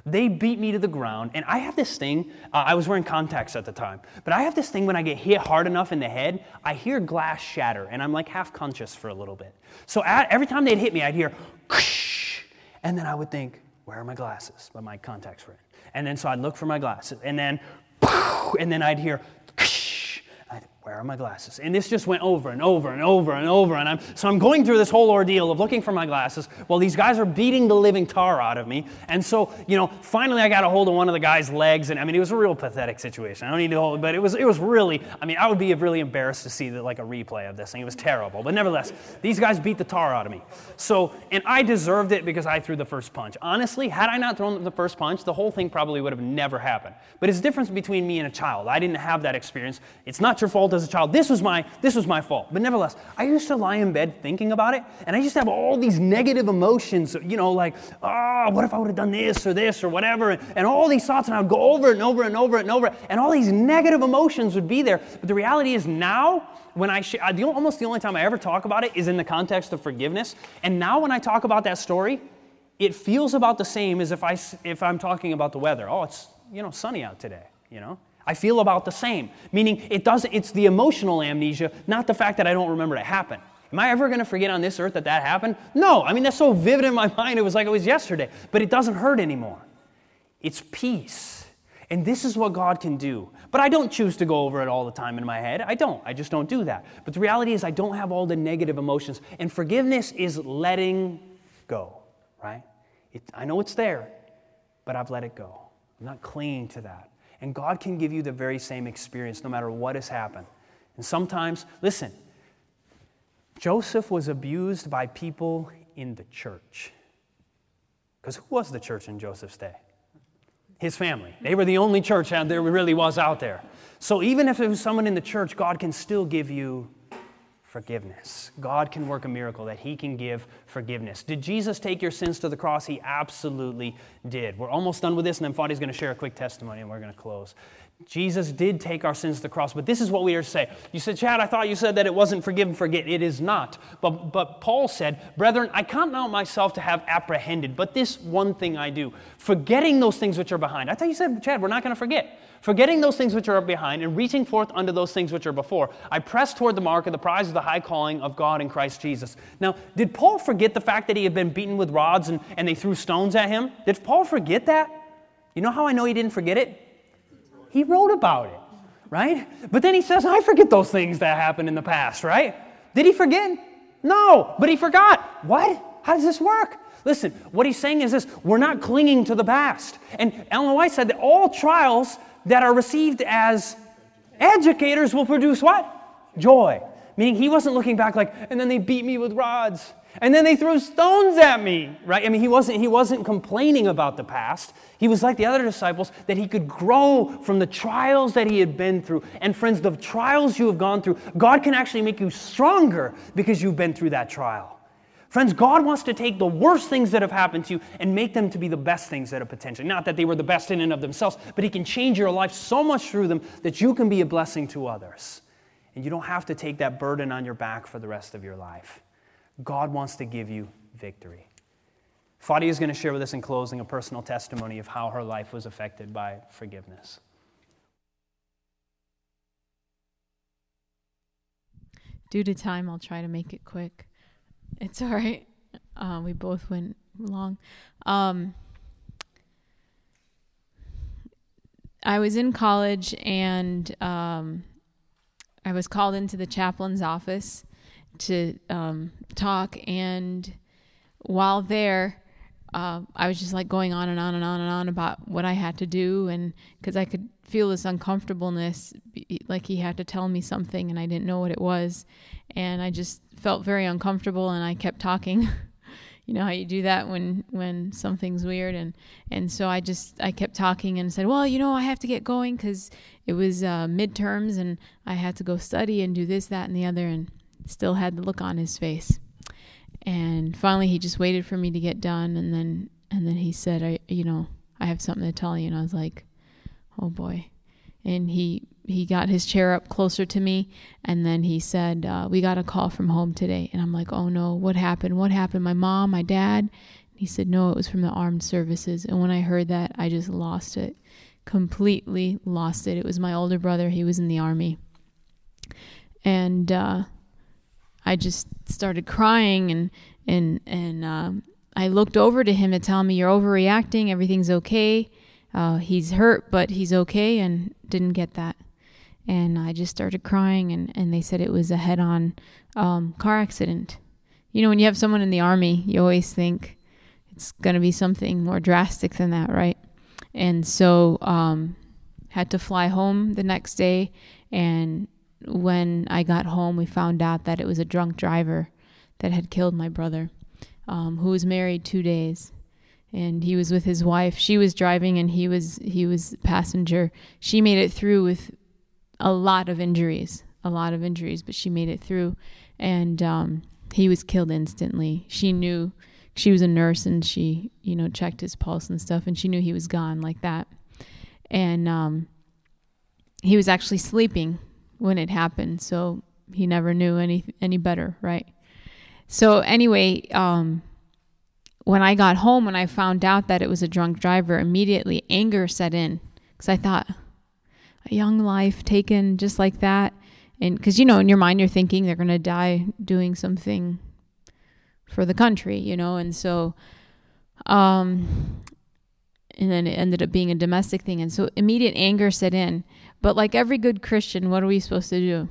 They beat me to the ground, and I have this thing. Uh, I was wearing contacts at the time, but I have this thing when I get hit hard enough in the head, I hear glass shatter, and I'm like half conscious for a little bit. So at, every time they'd hit me, I'd hear, and then I would think, where are my glasses? But my contacts were in. And then so I'd look for my glasses, and then, and then I'd hear, where are my glasses? And this just went over and over and over and over. And I'm, so I'm going through this whole ordeal of looking for my glasses while these guys are beating the living tar out of me. And so, you know, finally I got a hold of one of the guy's legs. And I mean, it was a real pathetic situation. I don't need to hold, but it was, it was really, I mean, I would be really embarrassed to see the, like a replay of this thing. It was terrible. But nevertheless, these guys beat the tar out of me. So, and I deserved it because I threw the first punch. Honestly, had I not thrown the first punch, the whole thing probably would have never happened. But it's difference between me and a child. I didn't have that experience. It's not your fault as a child. This was my this was my fault. But nevertheless, I used to lie in bed thinking about it, and I used to have all these negative emotions, you know, like, ah, oh, what if I would have done this or this or whatever, and, and all these thoughts, and I would go over and over and over and over, and all these negative emotions would be there. But the reality is now, when I sh- the, almost the only time I ever talk about it is in the context of forgiveness. And now when I talk about that story, it feels about the same as if I if I'm talking about the weather. Oh, it's you know sunny out today. You know, I feel about the same. Meaning, it doesn't, it's the emotional amnesia, not the fact that I don't remember it happened. Am I ever going to forget on this earth that that happened? No. I mean, that's so vivid in my mind, it was like it was yesterday. But it doesn't hurt anymore. It's peace. And this is what God can do. But I don't choose to go over it all the time in my head. I don't. I just don't do that. But the reality is, I don't have all the negative emotions. And forgiveness is letting go, right? It, I know it's there, but I've let it go. I'm not clinging to that. And God can give you the very same experience no matter what has happened. And sometimes, listen, Joseph was abused by people in the church. Because who was the church in Joseph's day? His family. They were the only church there really was out there. So even if it was someone in the church, God can still give you forgiveness. God can work a miracle that He can give forgiveness. Did Jesus take your sins to the cross? He absolutely did. We're almost done with this, and then Fadi's going to share a quick testimony, and we're going to close. Jesus did take our sins to the cross, but this is what we are to say. You said, Chad, I thought you said that it wasn't forgive and forget. It is not. But, but Paul said, Brethren, I count not myself to have apprehended, but this one thing I do, forgetting those things which are behind. I thought you said, Chad, we're not going to forget. Forgetting those things which are behind and reaching forth unto those things which are before, I press toward the mark of the prize of the high calling of God in Christ Jesus. Now, did Paul forget the fact that he had been beaten with rods and, and they threw stones at him? Did Paul forget that? You know how I know he didn't forget it? He wrote about it, right? But then he says, I forget those things that happened in the past, right? Did he forget? No, but he forgot. What? How does this work? Listen, what he's saying is this we're not clinging to the past. And Ellen White said that all trials that are received as educators will produce what? Joy. Meaning he wasn't looking back like, and then they beat me with rods. And then they threw stones at me, right? I mean, he wasn't, he wasn't complaining about the past. He was like the other disciples, that he could grow from the trials that he had been through. And friends, the trials you have gone through, God can actually make you stronger because you've been through that trial. Friends, God wants to take the worst things that have happened to you and make them to be the best things that have potentially. Not that they were the best in and of themselves, but He can change your life so much through them that you can be a blessing to others. And you don't have to take that burden on your back for the rest of your life. God wants to give you victory. Fadia is going to share with us in closing a personal testimony of how her life was affected by forgiveness. Due to time, I'll try to make it quick. It's all right. Uh, we both went long. Um, I was in college and um, I was called into the chaplain's office to um, talk. And while there, uh, I was just like going on and on and on and on about what I had to do, and because I could feel this uncomfortableness, like he had to tell me something, and I didn't know what it was, and I just felt very uncomfortable, and I kept talking. you know how you do that when when something's weird, and and so I just I kept talking and said, well, you know, I have to get going because it was uh, midterms, and I had to go study and do this, that, and the other, and still had the look on his face. And finally, he just waited for me to get done, and then and then he said, "I, you know, I have something to tell you." And I was like, "Oh boy!" And he he got his chair up closer to me, and then he said, uh, "We got a call from home today." And I'm like, "Oh no! What happened? What happened? My mom? My dad?" he said, "No, it was from the armed services." And when I heard that, I just lost it, completely lost it. It was my older brother. He was in the army, and uh, I just started crying and and and um, I looked over to him to tell me you're overreacting. Everything's okay. Uh, he's hurt, but he's okay, and didn't get that. And I just started crying, and, and they said it was a head on um, car accident. You know, when you have someone in the army, you always think it's going to be something more drastic than that, right? And so, um, had to fly home the next day, and when I got home, we found out that it was a drunk driver that had killed my brother, um, who was married two days, and he was with his wife. She was driving, and he was he was passenger. She made it through with a lot of injuries, a lot of injuries, but she made it through, and um, he was killed instantly. She knew she was a nurse, and she you know checked his pulse and stuff, and she knew he was gone like that, and um, he was actually sleeping when it happened, so he never knew any any better, right? So anyway, um, when I got home, and I found out that it was a drunk driver, immediately anger set in because I thought a young life taken just like that, and because you know in your mind you're thinking they're gonna die doing something for the country, you know, and so, um, and then it ended up being a domestic thing, and so immediate anger set in but like every good Christian, what are we supposed to do?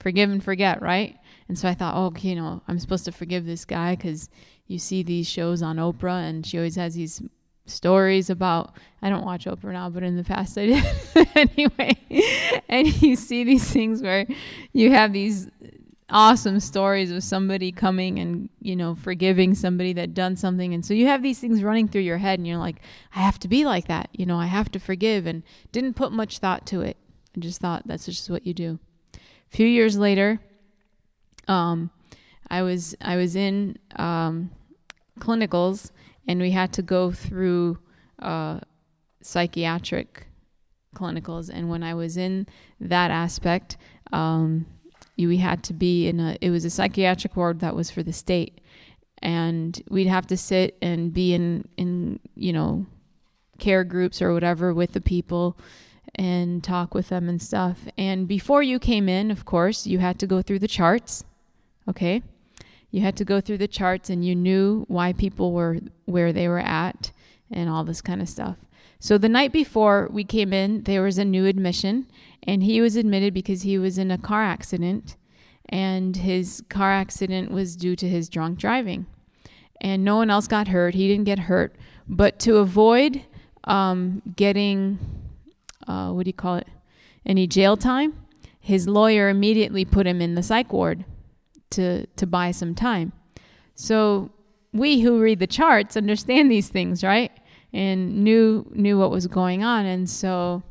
Forgive and forget, right? And so I thought, oh, you know, I'm supposed to forgive this guy because you see these shows on Oprah and she always has these stories about I don't watch Oprah now, but in the past I did anyway. and you see these things where you have these awesome stories of somebody coming and you know forgiving somebody that done something. And so you have these things running through your head and you're like i have to be like that. You know i have to forgive and didn't put much thought to it. I just thought that's just what you do. A few years later um, i was i was in um, clinicals and we had to go through uh, psychiatric clinicals. And when i was in that aspect um, we had to be in a it was a psychiatric ward that was for the state. And we'd have to sit and be in in you know care groups or whatever with the people and talk with them and stuff. And before you came in of course you had to go through the charts okay? You had to go through the charts and you knew why people were where they were at and all this kind of stuff so the night before we came in there was a new admission and he was admitted because he was in a car accident and his car accident was due to his drunk driving. And no one else got hurt. He didn't get hurt. But to avoid um, getting uh, what do you call it? Any jail time his lawyer immediately put him in the psych ward to to buy some time. So we who read the charts understand these things right and knew knew what was going on. And so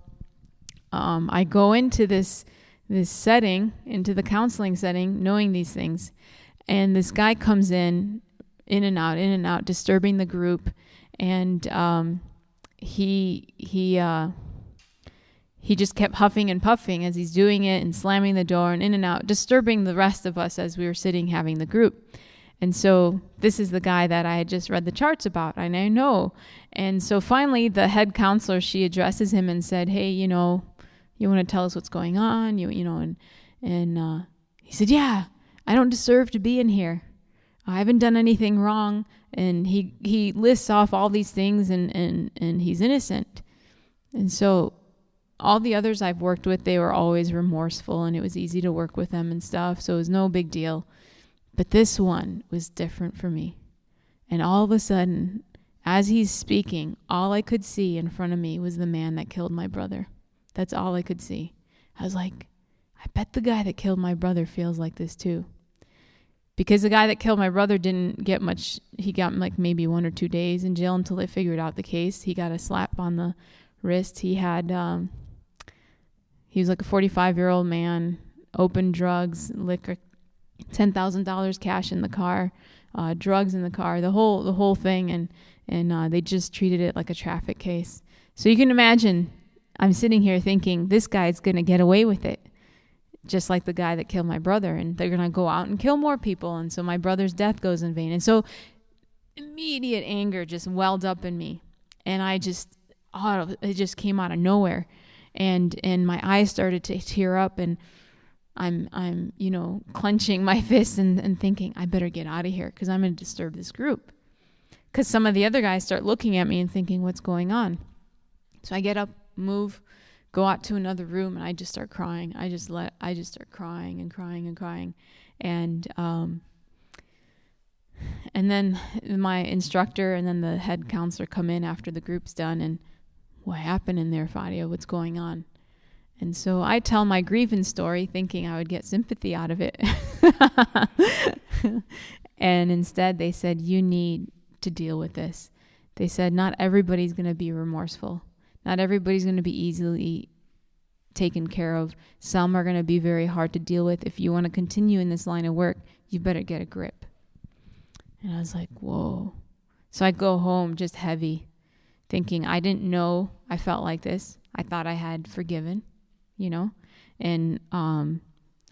um, I go into this this setting, into the counseling setting, knowing these things, and this guy comes in, in and out, in and out, disturbing the group, and um, he he uh, he just kept huffing and puffing as he's doing it and slamming the door and in and out, disturbing the rest of us as we were sitting having the group. And so this is the guy that I had just read the charts about, and I know. And so finally, the head counselor she addresses him and said, "Hey, you know, you want to tell us what's going on? You you know and and uh, he said yeah i don't deserve to be in here. I haven't done anything wrong. And he he lists off all these things and and and he's innocent. And so all the others i've worked with they were always remorseful and it was easy to work with them and stuff so it was no big deal but this one was different for me and all of a sudden as he's speaking all i could see in front of me was the man that killed my brother that's all I could see. I was like, I bet the guy that killed my brother feels like this too. Because the guy that killed my brother didn't get much, he got like maybe one or two days in jail until they figured out the case. He got a slap on the wrist. He had, um, he was like a 45 year old man, open drugs, liquor, $10,000 cash in the car, uh, drugs in the car, the whole, the whole thing. And, and, uh, they just treated it like a traffic case. So you can imagine I'm sitting here thinking this guy's to get away with it, just like the guy that killed my brother, and they're to go out and kill more people, and so my brother's death goes in vain. And so immediate anger just welled up in me, and I just, oh, it just came out of nowhere, and and my eyes started to tear up, and I'm I'm you know clenching my fists and, and thinking I better get out of here because I'm going to disturb this group. Because some of the other guys start looking at me and thinking, what's going on? So I get up move, go out to another room, and I just start crying. I just let I just start crying and crying and crying, and um, and then my instructor and then the head counselor come in after the group's done, and what happened in there, Fadia? What's going on? And so I tell my grievance story, thinking I would get sympathy out of it. and instead, they said, You need to deal with this. They said, Not everybody's going to be remorseful. Not everybody's going to be easily taken care of. Some are going to be very hard to deal with. If you want to continue in this line of work, you better get a grip. And I was like, whoa. So I go home just heavy, thinking I didn't know I felt like this. I thought I had forgiven, you know, and um,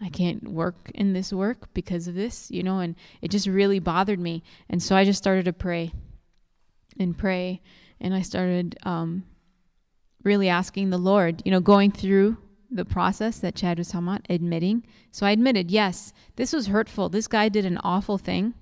I can't work in this work because of this, you know, and it just really bothered me. And so I just started to pray and pray, and I started um, really asking the Lord, you know, going through the process that Chad was talking about, admitting. So I admitted, yes, this was hurtful. This guy did an awful thing.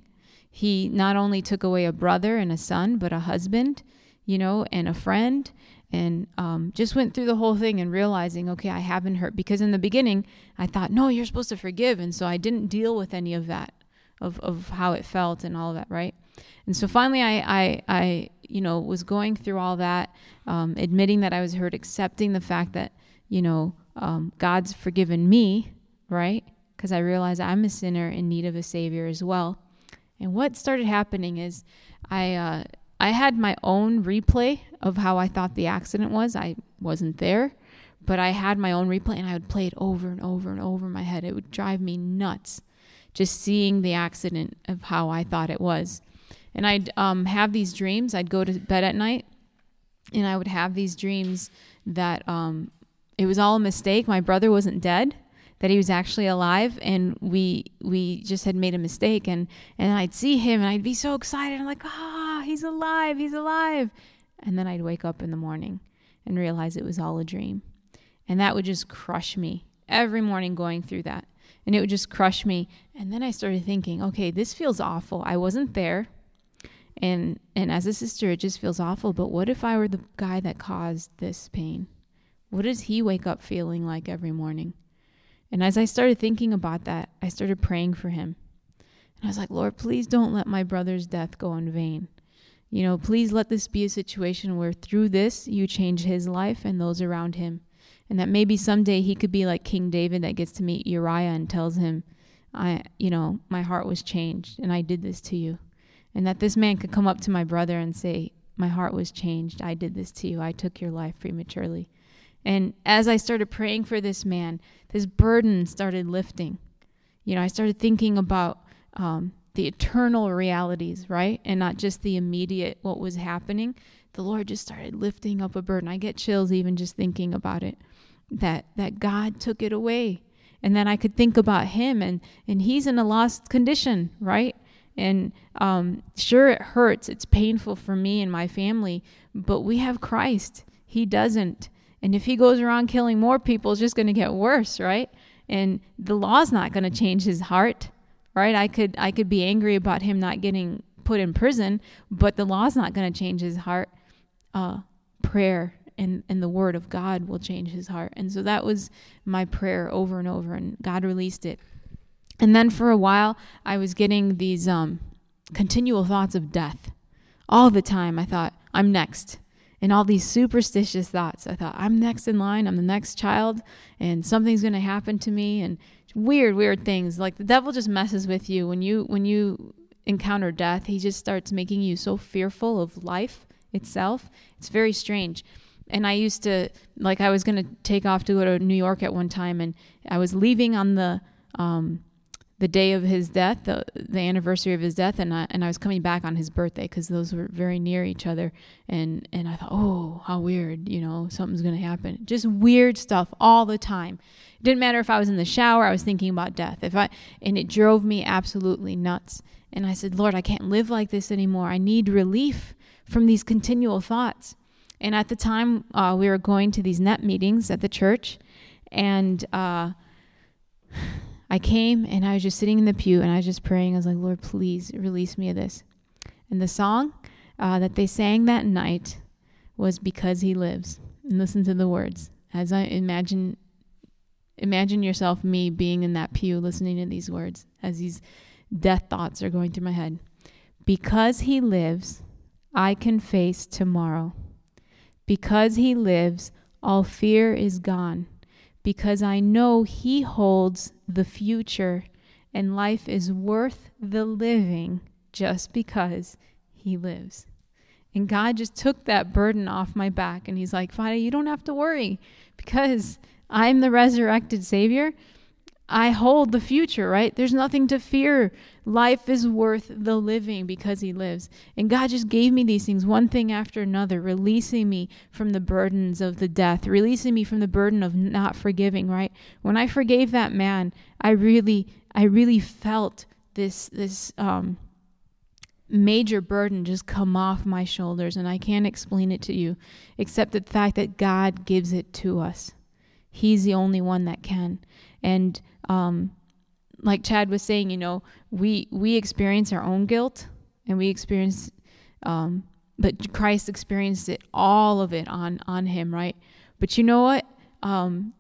He not only took away a brother and a son, but a husband, you know, and a friend, and um, just went through the whole thing and realizing, okay, I haven't hurt. Because in the beginning, I thought, no, you're supposed to forgive. And so I didn't deal with any of that, of, of how it felt and all of that, right? And so finally, I, I, I you know, was going through all that, um, admitting that I was hurt, accepting the fact that, you know, um, God's forgiven me, right? because I realized I'm a sinner in need of a savior as well. And what started happening is I uh, I had my own replay of how I thought the accident was. I wasn't there, but I had my own replay and I would play it over and over and over in my head. It would drive me nuts just seeing the accident of how I thought it was. And I'd um, have these dreams. I'd go to bed at night and I would have these dreams that um, it was all a mistake. My brother wasn't dead that he was actually alive and we we just had made a mistake and and I'd see him and I'd be so excited I'm like ah oh, he's alive he's alive. And then I'd wake up in the morning and realize it was all a dream. And that would just crush me every morning going through that. And it would just crush me. And then I started thinking okay this feels awful. I wasn't there. And and as a sister it just feels awful. But what if I were the guy that caused this pain? What does he wake up feeling like every morning and as I started thinking about that, I started praying for him. And I was like, Lord, please don't let my brother's death go in vain. You know, please let this be a situation where through this you change his life and those around him. And that maybe someday he could be like King David that gets to meet Uriah and tells him, I, you know, my heart was changed and I did this to you. And that this man could come up to my brother and say, My heart was changed. I did this to you. I took your life prematurely. And as I started praying for this man, this burden started lifting. You know, I started thinking about um, the eternal realities, right? And not just the immediate, what was happening. The Lord just started lifting up a burden. I get chills even just thinking about it. That that God took it away. And then I could think about him and and he's in a lost condition, right? And um, sure, it hurts. It's painful for me and my family, but we have Christ. He doesn't. And if he goes around killing more people, it's just going to get worse, right? And the law's not going to change his heart, right? I could I could be angry about him not getting put in prison, but the law's not going to change his heart. Uh, prayer and and the word of God will change his heart. And so that was my prayer over and over, and God released it. And then for a while, I was getting these um, continual thoughts of death all the time. I thought, I'm next and all these superstitious thoughts. I thought, I'm next in line, I'm the next child, and something's going to happen to me and weird weird things. Like the devil just messes with you when you when you encounter death, he just starts making you so fearful of life itself. It's very strange. And I used to like I was going to take off to go to New York at one time and I was leaving on the um the day of his death, the the anniversary of his death, and I and I was coming back on his birthday because those were very near each other, and and I thought, oh, how weird, you know, something's gonna happen. Just weird stuff all the time. It didn't matter if I was in the shower, I was thinking about death. If I and it drove me absolutely nuts. And I said, Lord, I can't live like this anymore. I need relief from these continual thoughts. And at the time, uh, we were going to these net meetings at the church, and. Uh, I came and I was just sitting in the pew and I was just praying. I was like, Lord, please release me of this. And the song uh, that they sang that night was Because He Lives. And listen to the words. As I imagine imagine yourself me being in that pew listening to these words as these death thoughts are going through my head. Because he lives, I can face tomorrow. Because he lives, all fear is gone because I know He holds the future and life is worth the living just because He lives. And God just took that burden off my back and He's like, Fadia, you don't have to worry because I'm the resurrected Savior I hold the future, right? There's nothing to fear. Life is worth the living because He lives. And God just gave me these things, one thing after another, releasing me from the burdens of the death, releasing me from the burden of not forgiving, right? When I forgave that man, I really, I really felt this, this, um, major burden just come off my shoulders and I can't explain it to you except the fact that God gives it to us. He's the only one that can. And um, like Chad was saying, you know, we we experience our own guilt and we experience, um, but Christ experienced it all of it on on him, right? But you know what? Um,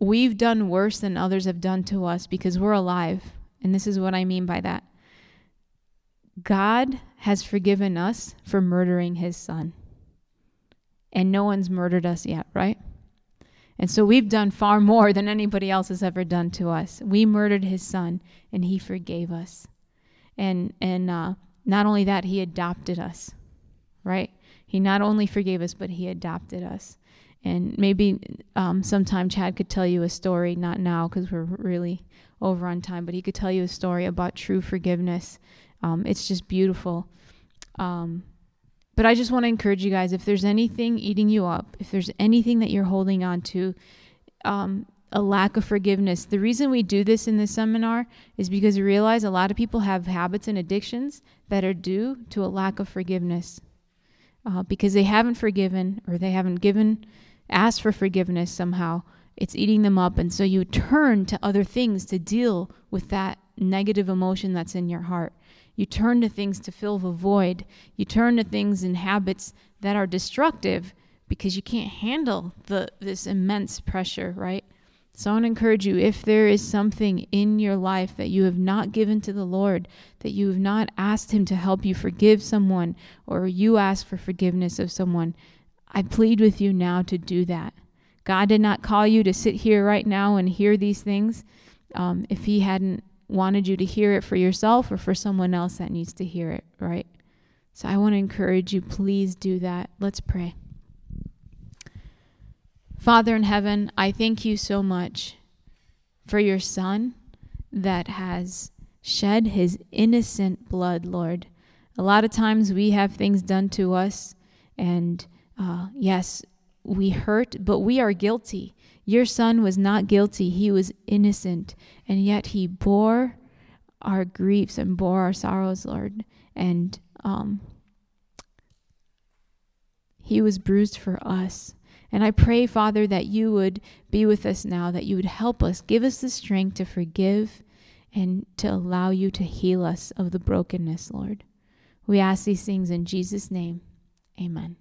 we've done worse than others have done to us because we're alive, and this is what I mean by that. God has forgiven us for murdering His Son, and no one's murdered us yet, right? And so we've done far more than anybody else has ever done to us. We murdered his son, and he forgave us. And, and uh, not only that, he adopted us, right? He not only forgave us, but he adopted us. And maybe um, sometime Chad could tell you a story, not now because we're really over on time, but he could tell you a story about true forgiveness. Um, it's just beautiful. Um, but I just want to encourage you guys if there's anything eating you up, if there's anything that you're holding on to, um, a lack of forgiveness. The reason we do this in this seminar is because we realize a lot of people have habits and addictions that are due to a lack of forgiveness uh, because they haven't forgiven or they haven't given asked for forgiveness somehow, it's eating them up. And so you turn to other things to deal with that negative emotion that's in your heart. You turn to things to fill the void. You turn to things and habits that are destructive because you can't handle the this immense pressure, right? So I want to encourage you if there is something in your life that you have not given to the Lord, that you have not asked Him to help you forgive someone, or you ask for forgiveness of someone, I plead with you now to do that. God did not call you to sit here right now and hear these things um, if He hadn't wanted you to hear it for yourself or for someone else that needs to hear it, right? So I want to encourage you, please do that. Let's pray. Father in heaven, I thank you so much for your Son that has shed his innocent blood, Lord. A lot of times we have things done to us and uh, yes, we hurt, but we are guilty. Your son was not guilty, he was innocent, and yet he bore our griefs and bore our sorrows, Lord. And um, he was bruised for us. And I pray, Father, that you would be with us now, that you would help us, give us the strength to forgive and to allow you to heal us of the brokenness, Lord. We ask these things in Jesus' name. Amen.